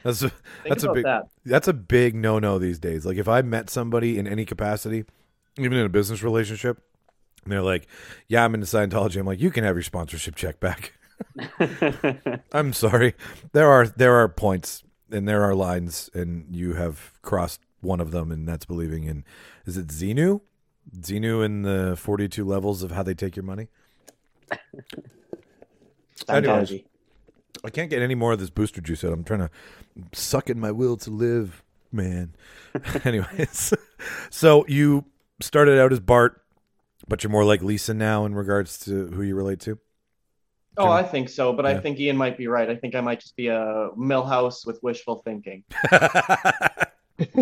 That's a, that's a big that. that's a big no no these days. Like if I met somebody in any capacity, even in a business relationship, and they're like, "Yeah, I'm into Scientology," I'm like, "You can have your sponsorship check back." I'm sorry. There are there are points and there are lines, and you have crossed one of them, and that's believing in. Is it Xenu? Xenu in the 42 levels of how they take your money. Anyways. Scientology. I can't get any more of this booster juice out. I'm trying to suck in my will to live, man. Anyways, so you started out as Bart, but you're more like Lisa now in regards to who you relate to. Oh, I think so, but Yeah. I think Ian might be right. I think I might just be a Milhouse with wishful thinking.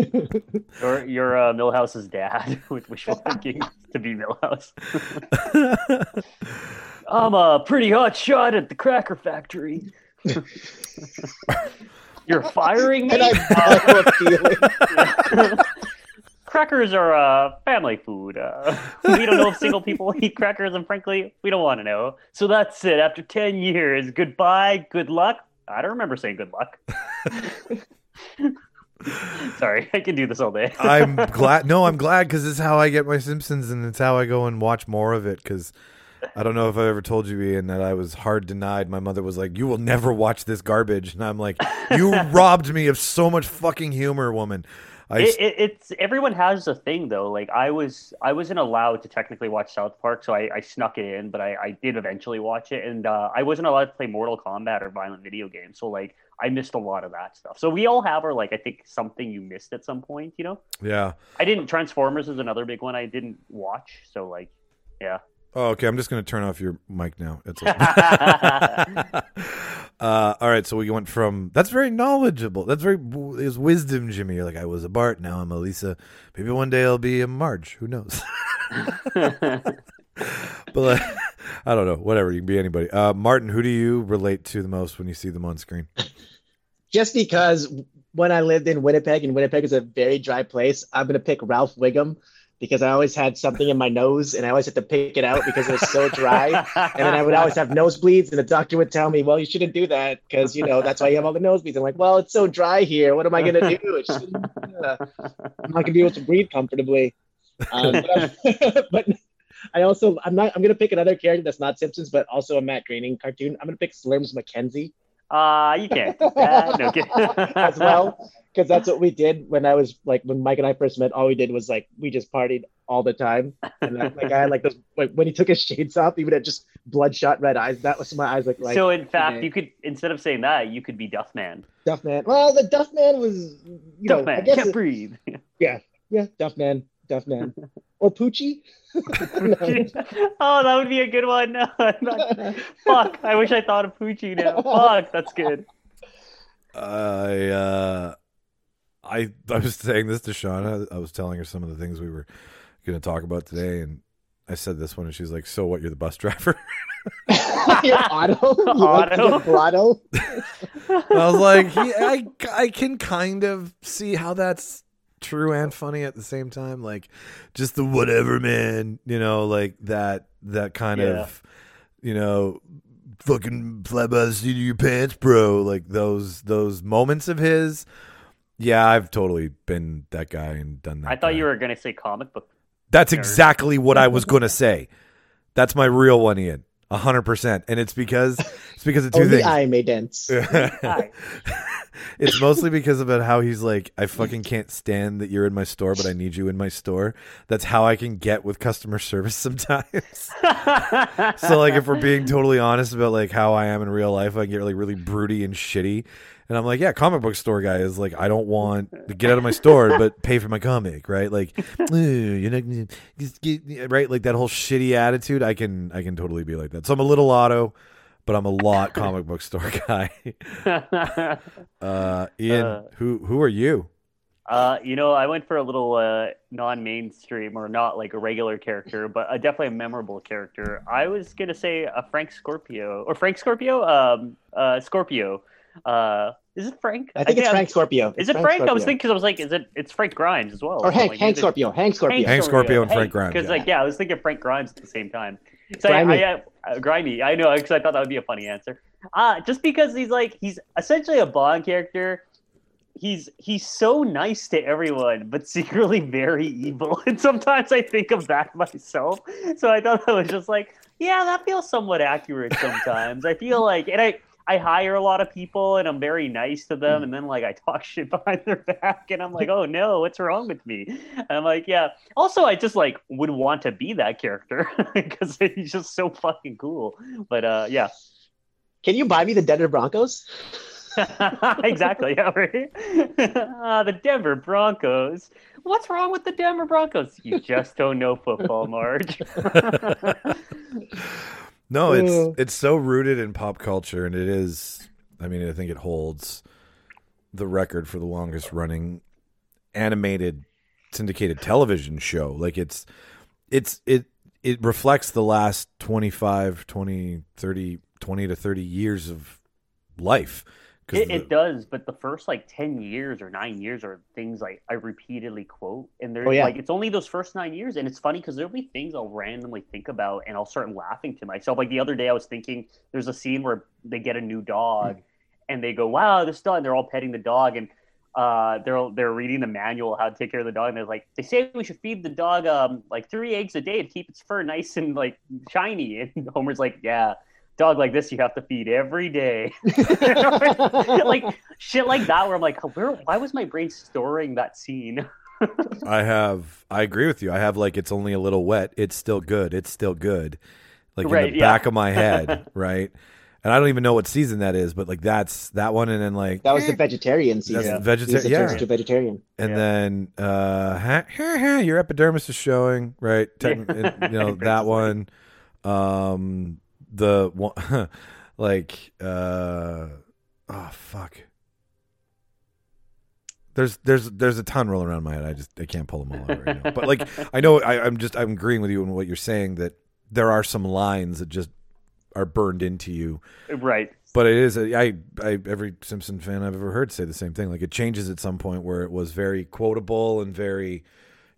You're, you're uh, Milhouse's dad with wishful thinking to be Milhouse. I'm a pretty hot shot at the cracker factory. You're firing me? And I borrow a feeling. Crackers are uh, family food. Uh, we don't know if single people eat crackers, and frankly, we don't want to know. So that's it. After 10 years, goodbye, good luck. I don't remember saying good luck. Sorry, I can do this all day. I'm glad. No, I'm glad because it's how I get my Simpsons, and it's how I go and watch more of it. Because I don't know if I ever told you, Ian, that I was hard denied. My mother was like, "You will never watch this garbage," and I'm like, "You robbed me of so much fucking humor, woman." I it, it, it's everyone has a thing though. Like I was, I wasn't allowed to technically watch South Park, so I, I snuck it in, but I, I did eventually watch it, and uh, I wasn't allowed to play Mortal Kombat or violent video games, so like I missed a lot of that stuff. So we all have our like I think something you missed at some point, you know. yeah. I didn't. Transformers is another big one I didn't watch, so like, yeah. Oh, okay. I'm just gonna turn off your mic now. It's okay. uh, all right. So we went from that's very knowledgeable. That's very is wisdom, Jimmy. You're like I was a Bart, now I'm a Lisa. Maybe one day I'll be a Marge. Who knows? but like, I don't know. Whatever. You can be anybody. Uh, Martin, who do you relate to the most when you see them on screen? Just because when I lived in Winnipeg, and Winnipeg is a very dry place, I'm gonna pick Ralph Wiggum because I always had something in my nose and I always had to pick it out because it was so dry. And then I would always have nosebleeds, and the doctor would tell me, "Well, you shouldn't do that because you know that's why you have all the nosebleeds." I'm like, "Well, it's so dry here. What am I gonna do? It uh, I'm not gonna be able to breathe comfortably." Um, but, I- but I also I'm not I'm gonna pick another character that's not Simpsons, but also a Matt Groening cartoon. I'm gonna pick Slurms MacKenzie Uh, you can't do that. No, as well because that's what we did when I was like when Mike and I first met. All we did was like we just partied all the time, and I, like I had like those like when he took his shades off, he would have just bloodshot red eyes. That was my eyes like like so in fact, okay. you could instead of saying that, you could be Duff Man. Duff Man. Well, the Duff Man was you Duff know I guess can't it- breathe. yeah yeah, Duff Man Duff Man or Poochie. oh, that would be a good one. No, not- Fuck, I wish I thought of Poochie now. Fuck, that's good. I uh, I I was saying this to Shauna. I was telling her some of the things we were going to talk about today, and I said this one, and she's like, "So what? You're the bus driver." Your Otto. You like to Otto. get Blotto? I was like, yeah, I I can kind of see how that's true and funny at the same time. Like, just the whatever man, you know, like that that kind Yeah. of, you know, fucking fly by the seat of your pants, bro. Like those those moments of his. Yeah, I've totally been that guy and done that. I thought guy. you were gonna say comic book. That's nerd. exactly what I was gonna say. That's my real one, Ian. A hundred percent. And it's because it's because of two Only things. I may dance. Hi. it's mostly because about how he's like, I fucking can't stand that you're in my store, but I need you in my store. That's how I can get with customer service sometimes. so like if we're being totally honest about like how I am in real life, I get like really broody and shitty. And I'm like, yeah, comic book store guy is like, I don't want to get out of my store, but pay for my comic, right? Like, you know, just get-" right? Like that whole shitty attitude. I can, I can totally be like that. So I'm a little Otto, but I'm a lot comic book store guy. Uh, Ian, Uh, who who are you? Uh, you know, I went for a little uh, non-mainstream or not like a regular character, but a definitely a memorable character. I was gonna say a Frank Scorpio or Frank Scorpio, um, uh, Scorpio. Uh, is it Frank? I think it's I'm- Frank Scorpio. Is It's it Frank? I was thinking because I was like, is it? It's Frank Grimes as well. Or Hank, Like, Hank is it- Scorpio, Hank Scorpio. Hank Scorpio and Frank Grimes, Because yeah. like, yeah, I was thinking Frank Grimes at the same time. So Grimy. I, I, uh, grimy. I know because I thought that would be a funny answer. Uh, just because he's like he's essentially a Bond character. He's he's so nice to everyone, but secretly very evil. And sometimes I think of that myself. So I thought that was just like, yeah, that feels somewhat accurate. Sometimes I feel like, and I I hire a lot of people and I'm very nice to them, and then like I talk shit behind their back, and I'm like, oh no, what's wrong with me? And I'm like, yeah. Also, I just like would want to be that character because he's just so fucking cool. But uh, yeah, Can you buy me the Denver Broncos? exactly. Yeah, right. uh, the Denver Broncos. What's wrong with the Denver Broncos? You just don't know football, Marge. No, it's it's so rooted in pop culture, and it is. I mean, I think it holds the record for the longest running animated syndicated television show. Like it's it's it it reflects the last 25, 20, 30, 20 to 30 years of life. It, the- it does, but the first like ten years or nine years are things like I repeatedly quote, and they're Oh, yeah. like it's only those first nine years, and it's funny because there'll be things I'll randomly think about, and I'll start laughing to myself. Like the other day, I was thinking there's a scene where they get a new dog, and they go, "Wow, this dog!" And they're all petting the dog, and uh, they're they're reading the manual how to take care of the dog, and they're like, they say we should feed the dog um like three eggs a day to keep its fur nice and like shiny, and Homer's like, "Yeah." Dog like this, you have to feed every day. like shit like that where i'm like where why was my brain storing that scene I have. I agree with you. I have like it's only a little wet. It's still good. It's still good. Like in the yeah. back of my head, right? And I don't even know what season that is, but like that's that one, and then like That was the vegetarian season. That's vegetarian. Yeah, turns to vegetarian. and Yeah. then uh, ha, ha, ha, your epidermis is showing, right? Techn- Yeah. it- you know that one. Um, the one, like, uh, oh fuck. There's there's there's a ton rolling around my head. I just I can't pull them all out right now. But like I know I, I'm just I'm agreeing with you on what you're saying that there are some lines that just are burned into you right but it is a, I, I every Simpson fan I've ever heard say the same thing. Like it changes at some point where it was very quotable and very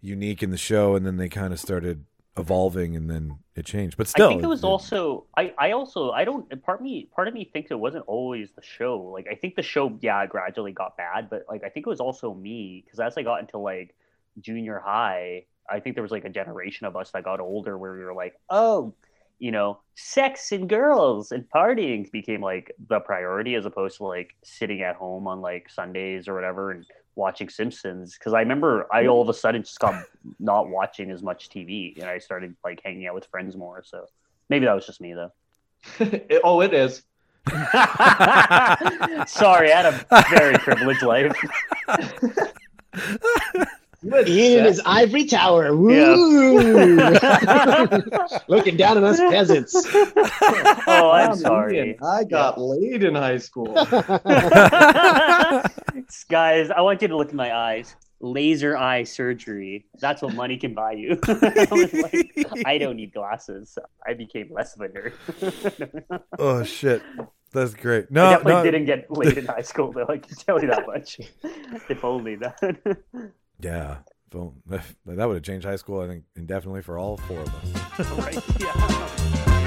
unique in the show, and then they kind of started evolving, and then it changed. But still, i think it was also I, I also i don't part me part of me thinks it wasn't always the show like i think the show yeah gradually got bad but like i think it was also me because as i got into like junior high i think there was like a generation of us that got older where we were like oh you know sex and girls and partying became like the priority as opposed to like sitting at home on like sundays or whatever and watching simpsons because i remember i hmm. all of a sudden just got not watching as much tv and i started like hanging out with friends more so maybe that was just me though. It- oh, it is. sorry i had a very privileged life in his ivory tower. Yeah. Woo! Looking down on us peasants. oh i'm Ah, sorry man, I got laid in high school. guys i want you to look in my eyes laser eye surgery that's what money can buy you I, was like, I don't need glasses so i became less of a nerd oh shit, that's great. No, I No, definitely no, didn't get laid in high school, though. I can tell you that much. if only that. Yeah, that would have changed high school. I think indefinitely for all four of us. right? Yeah.